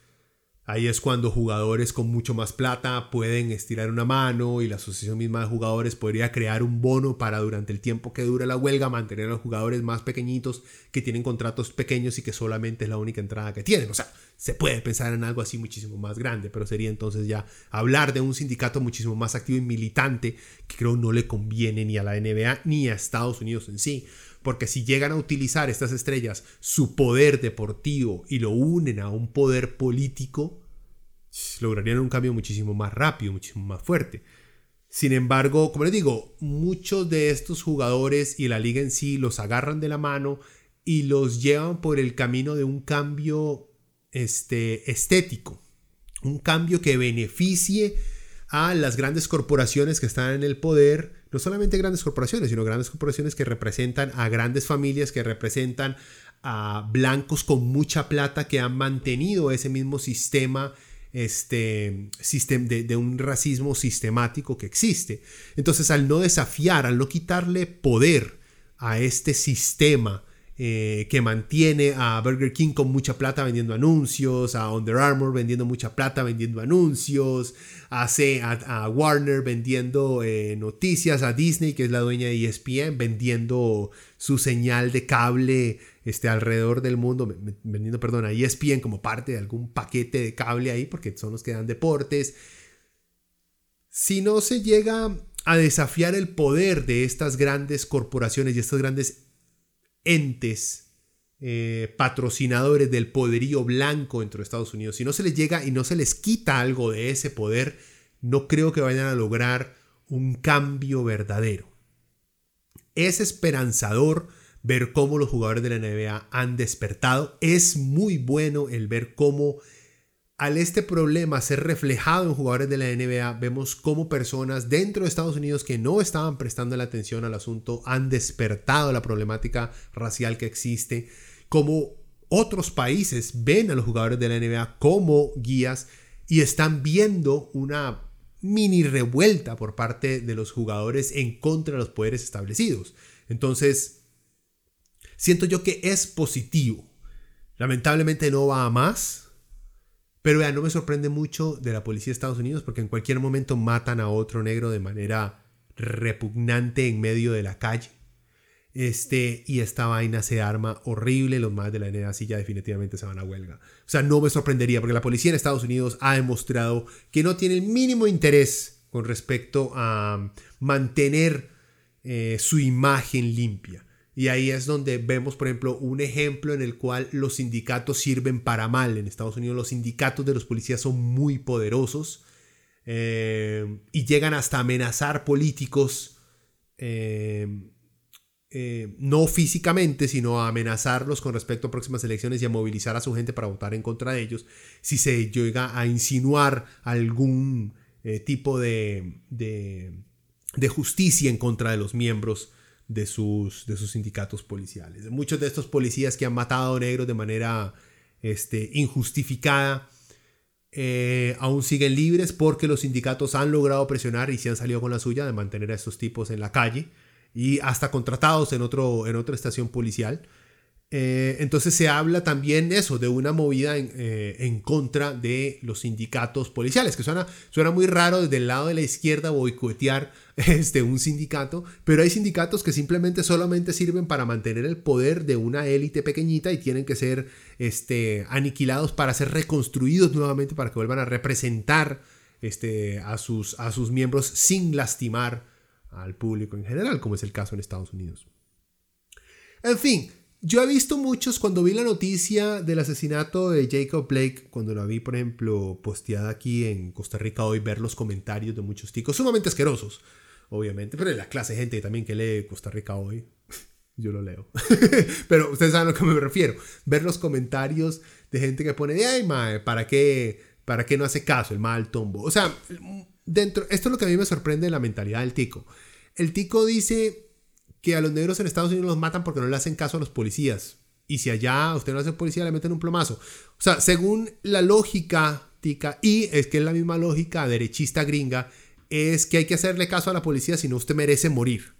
Ahí es cuando jugadores con mucho más plata pueden estirar una mano y la asociación misma de jugadores podría crear un bono para durante el tiempo que dura la huelga mantener a los jugadores más pequeñitos que tienen contratos pequeños y que solamente es la única entrada que tienen. O sea, se puede pensar en algo así muchísimo más grande, pero sería entonces ya hablar de un sindicato muchísimo más activo y militante que creo no le conviene ni a la NBA ni a Estados Unidos en sí. Porque si llegan a utilizar estas estrellas su poder deportivo y lo unen a un poder político, lograrían un cambio muchísimo más rápido, muchísimo más fuerte. Sin embargo, como les digo, muchos de estos jugadores y la liga en sí los agarran de la mano y los llevan por el camino de un cambio este, estético, un cambio que beneficie a las grandes corporaciones que están en el poder, no solamente grandes corporaciones, sino grandes corporaciones que representan a grandes familias, que representan a blancos con mucha plata que han mantenido ese mismo sistema este, de, de, un racismo sistemático que existe. Entonces, al no desafiar, al no quitarle poder a este sistema eh, que mantiene a Burger King con mucha plata vendiendo anuncios, a Under Armour vendiendo mucha plata vendiendo anuncios, a, a, Warner vendiendo eh, noticias, a Disney, que es la dueña de ESPN, vendiendo su señal de cable este, alrededor del mundo, vendiendo, perdón, a ESPN como parte de algún paquete de cable ahí, porque son los que dan deportes. Si no se llega a desafiar el poder de estas grandes corporaciones y estas grandes entes eh, patrocinadores del poderío blanco dentro de Estados Unidos, si no se les llega y no se les quita algo de ese poder, no creo que vayan a lograr un cambio verdadero. Es esperanzador ver cómo los jugadores de la NBA han despertado. Es muy bueno el ver cómo al este problema ser reflejado en jugadores de la NBA, vemos cómo personas dentro de Estados Unidos que no estaban prestando la atención al asunto han despertado la problemática racial que existe, como otros países ven a los jugadores de la NBA como guías y están viendo una mini revuelta por parte de los jugadores en contra de los poderes establecidos. Entonces, siento yo que es positivo. Lamentablemente no va a más, pero vean, no me sorprende mucho de la policía de Estados Unidos porque en cualquier momento matan a otro negro de manera repugnante en medio de la calle. Este, y esta vaina se arma horrible, los más de la NBA sí ya definitivamente se van a huelga. O sea, no me sorprendería porque la policía en Estados Unidos ha demostrado que no tiene el mínimo interés con respecto a mantener eh, su imagen limpia. Y ahí es donde vemos, por ejemplo, un ejemplo en el cual los sindicatos sirven para mal. En Estados Unidos los sindicatos de los policías son muy poderosos eh, y llegan hasta amenazar políticos, eh, eh, no físicamente, sino a amenazarlos con respecto a próximas elecciones y a movilizar a su gente para votar en contra de ellos si se llega a insinuar algún tipo de, de justicia en contra de los miembros de sus, de sus sindicatos policiales. Muchos de estos policías que han matado a negros de manera este, injustificada eh, aún siguen libres porque los sindicatos han logrado presionar y se han salido con la suya de mantener a estos tipos en la calle y hasta contratados en, otro, en otra estación policial. Eh, entonces se habla también eso, de una movida eh, en, contra de los sindicatos policiales, que suena, suena muy raro desde el lado de la izquierda boicotear este, un sindicato, pero hay sindicatos que simplemente solamente sirven para mantener el poder de una élite pequeñita y tienen que ser este, aniquilados para ser reconstruidos nuevamente, para que vuelvan a representar este, a, sus, a sus miembros sin lastimar al público en general, como es el caso en Estados Unidos. En fin, yo he visto muchos, cuando vi la noticia del asesinato de Jacob Blake, cuando la vi, por ejemplo, posteada aquí en Costa Rica hoy, ver los comentarios de muchos ticos, sumamente asquerosos, obviamente, pero la clase de gente también que lee Costa Rica hoy, yo lo leo. pero ustedes saben a lo que me refiero, ver los comentarios de gente que pone, ay, mae, ¿para qué, ¿para qué no hace caso el mal tombo? O sea, dentro, esto es lo que a mí me sorprende de la mentalidad del tico. El tico dice que a los negros en Estados Unidos los matan porque no le hacen caso a los policías. Y si allá usted no hace policía, le meten un plomazo. O sea, según la lógica tica, y es que es la misma lógica derechista gringa, es que hay que hacerle caso a la policía si no usted merece morir.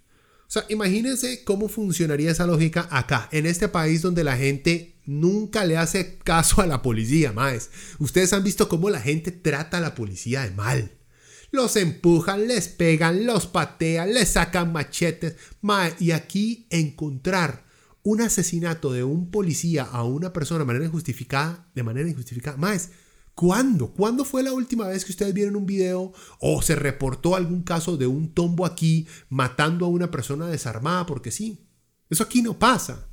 O sea, imagínense cómo funcionaría esa lógica acá, en este país donde la gente nunca le hace caso a la policía, más. Ustedes han visto cómo la gente trata a la policía de mal. Los empujan, les pegan, los patean, les sacan machetes. Mae, y aquí encontrar un asesinato de un policía a una persona de manera injustificada, de manera injustificada, más ¿Cuándo? ¿Cuándo fue la última vez que ustedes vieron un video o se reportó algún caso de un tombo aquí matando a una persona desarmada? Porque sí, eso aquí no pasa.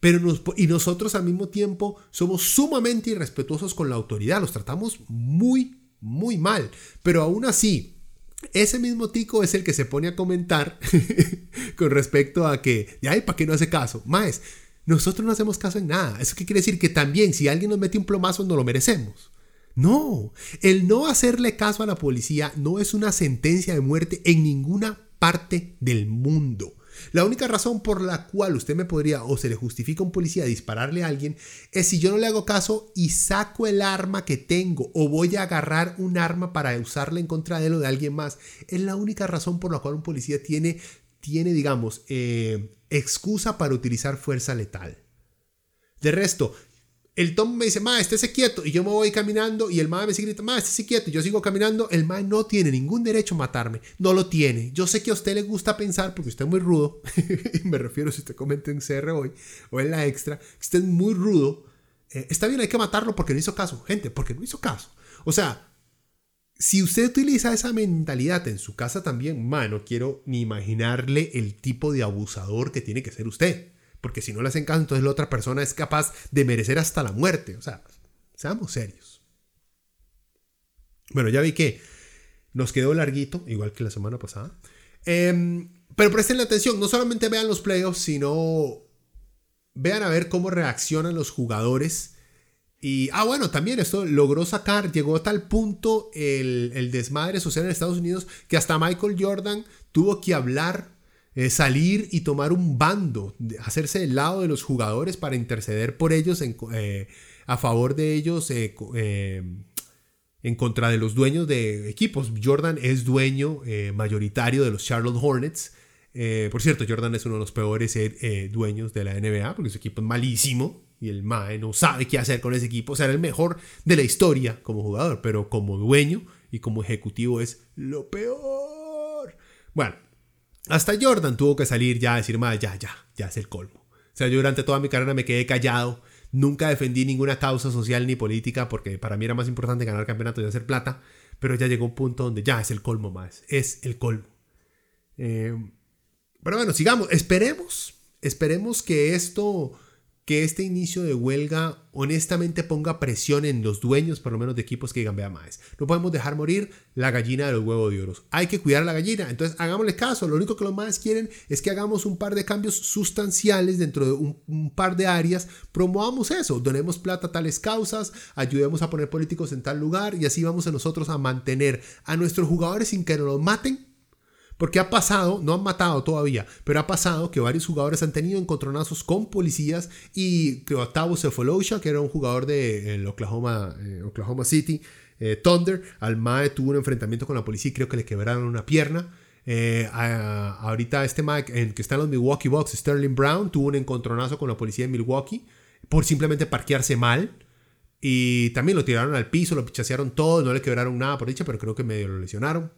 Pero y nosotros al mismo tiempo somos sumamente irrespetuosos con la autoridad, los tratamos muy, muy mal. Pero aún así, ese mismo tico es el que se pone a comentar con respecto a que, ay, ¿para qué no hace caso? Más, nosotros no hacemos caso en nada. ¿Eso qué quiere decir? Que también si alguien nos mete un plomazo, no lo merecemos. No, el no hacerle caso a la policía no es una sentencia de muerte en ninguna parte del mundo. La única razón por la cual usted me podría o se le justifica a un policía dispararle a alguien es si yo no le hago caso y saco el arma que tengo o voy a agarrar un arma para usarla en contra de él de alguien más. Es la única razón por la cual un policía tiene, tiene digamos, eh, excusa para utilizar fuerza letal. De resto, el Tom me dice, ma, estése quieto. Y yo me voy caminando y el ma me sigue gritando, ma, estése quieto. Y yo sigo caminando. El ma no tiene ningún derecho a matarme. No lo tiene. Yo sé que a usted le gusta pensar, porque usted es muy rudo. y me refiero si usted comenta en CR hoy o en la extra. Usted es muy rudo. Eh, está bien, hay que matarlo porque no hizo caso. Gente, porque no hizo caso. O sea, si usted utiliza esa mentalidad en su casa también, ma, no quiero ni imaginarle el tipo de abusador que tiene que ser usted. Porque si no le hacen caso, entonces la otra persona es capaz de merecer hasta la muerte. O sea, seamos serios. Bueno, ya vi que nos quedó larguito, igual que la semana pasada. Em, pero presten atención, no solamente vean los playoffs, sino vean a ver cómo reaccionan los jugadores. Y, ah, bueno, también esto logró sacar, llegó a tal punto el, el desmadre social en Estados Unidos que hasta Michael Jordan tuvo que hablar eh, salir y tomar un bando, hacerse del lado de los jugadores para interceder por ellos eh, a favor de ellos eh, en contra de los dueños de equipos. Jordan es dueño mayoritario de los Charlotte Hornets. por cierto, Jordan es uno de los peores dueños de la NBA porque su equipo es malísimo y el MAE no sabe qué hacer con ese equipo. O sea, era el mejor de la historia como jugador, pero como dueño y como ejecutivo es lo peor. Bueno, hasta Jordan tuvo que salir ya a decir, más ya, ya, ya es el colmo. O sea, yo durante toda mi carrera me quedé callado, nunca defendí ninguna causa social ni política porque para mí era más importante ganar campeonatos y hacer plata, pero ya llegó un punto donde ya es el colmo más, es el colmo. Eh, pero bueno, sigamos, esperemos, esperemos que esto que este inicio de huelga honestamente ponga presión en los dueños, por lo menos de equipos que digan, vea más, no podemos dejar morir la gallina de los huevos de oro. Hay que cuidar a la gallina, entonces hagámosle caso. Lo único que los más quieren es que hagamos un par de cambios sustanciales dentro de un, par de áreas, promovamos eso, donemos plata a tales causas, ayudemos a poner políticos en tal lugar y así vamos a nosotros a mantener a nuestros jugadores sin que nos los maten porque ha pasado, no han matado todavía, pero ha pasado que varios jugadores han tenido encontronazos con policías y que Octavo Cephalosha, que era un jugador de Oklahoma, eh, Oklahoma City eh, Thunder, al MAE tuvo un enfrentamiento con la policía y creo que le quebraron una pierna. Eh, ahorita este MAE que está en los Milwaukee Bucks, Sterling Brown, tuvo un encontronazo con la policía de Milwaukee por simplemente parquearse mal. Y también lo tiraron al piso, lo pichasearon todo, no le quebraron nada por dicha, pero creo que medio lo lesionaron.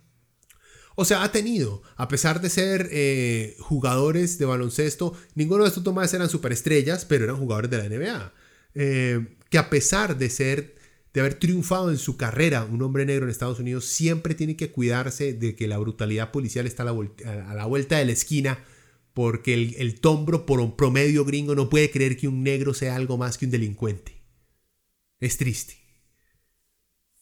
O sea, ha tenido, a pesar de ser eh, jugadores de baloncesto, ninguno de estos tomadas eran superestrellas, pero eran jugadores de la NBA. Eh, que a pesar de ser, de haber triunfado en su carrera, un hombre negro en Estados Unidos siempre tiene que cuidarse de que la brutalidad policial está a la, vuelta, de la esquina, porque el, el tombro por un promedio gringo no puede creer que un negro sea algo más que un delincuente. Es triste.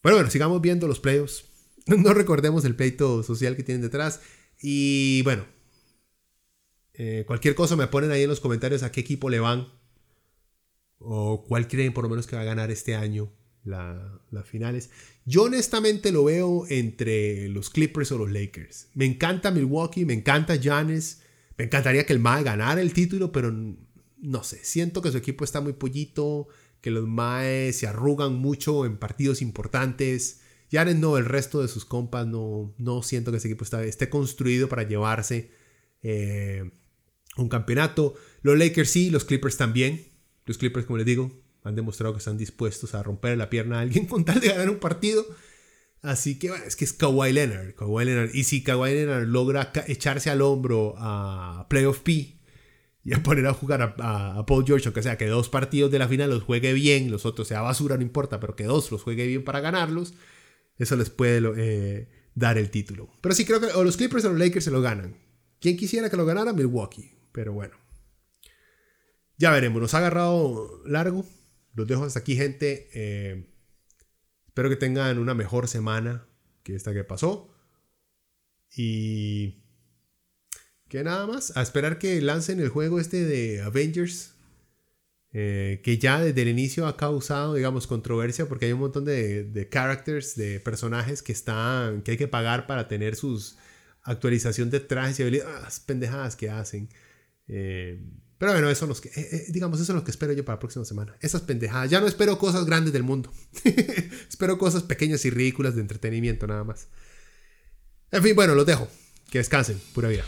Bueno, bueno, sigamos viendo los playoffs. no recordemos el pleito social que tienen detrás. Y bueno, eh, cualquier cosa me ponen ahí en los comentarios a qué equipo le van. O cuál creen por lo menos que va a ganar este año las finales. Yo honestamente lo veo entre los Clippers o los Lakers. Me encanta Milwaukee, me encanta Giannis. Me encantaría que el MAE ganara el título, pero no sé, siento que su equipo está muy pollito, que los Maes se arrugan mucho en partidos importantes. Yaren no, el resto de sus compas no, no siento que ese equipo esté construido para llevarse eh, un campeonato. Los Lakers sí, los Clippers también. Los Clippers, como les digo, han demostrado que están dispuestos a romper la pierna a alguien con tal de ganar un partido. Así que es que es Kawhi Leonard, Kawhi Leonard. Y si Kawhi Leonard logra echarse al hombro a Playoff P y a poner a jugar a, Paul George, aunque sea que dos partidos de la final los juegue bien, los otros sea basura, no importa, pero que dos los juegue bien para ganarlos, eso les puede eh, dar el título. Pero sí creo que o los Clippers o los Lakers se lo ganan. ¿Quién quisiera que lo ganara? Milwaukee. Pero bueno. Ya veremos. Nos ha agarrado largo. Los dejo hasta aquí, gente. Eh, espero que tengan una mejor semana que esta que pasó. Y que nada más. A esperar que lancen el juego este de Avengers. Eh, que ya desde el inicio ha causado, digamos, controversia porque hay un montón de, de characters, de personajes que están, que hay que pagar para tener sus actualización de trajes y habilidades, pendejadas que hacen. Eh, pero bueno, eso los eh, digamos, eso es lo que espero yo para la próxima semana. Esas pendejadas. Ya no espero cosas grandes del mundo. espero cosas pequeñas y ridículas de entretenimiento nada más. En fin, bueno, los dejo. Que descansen. Pura vida.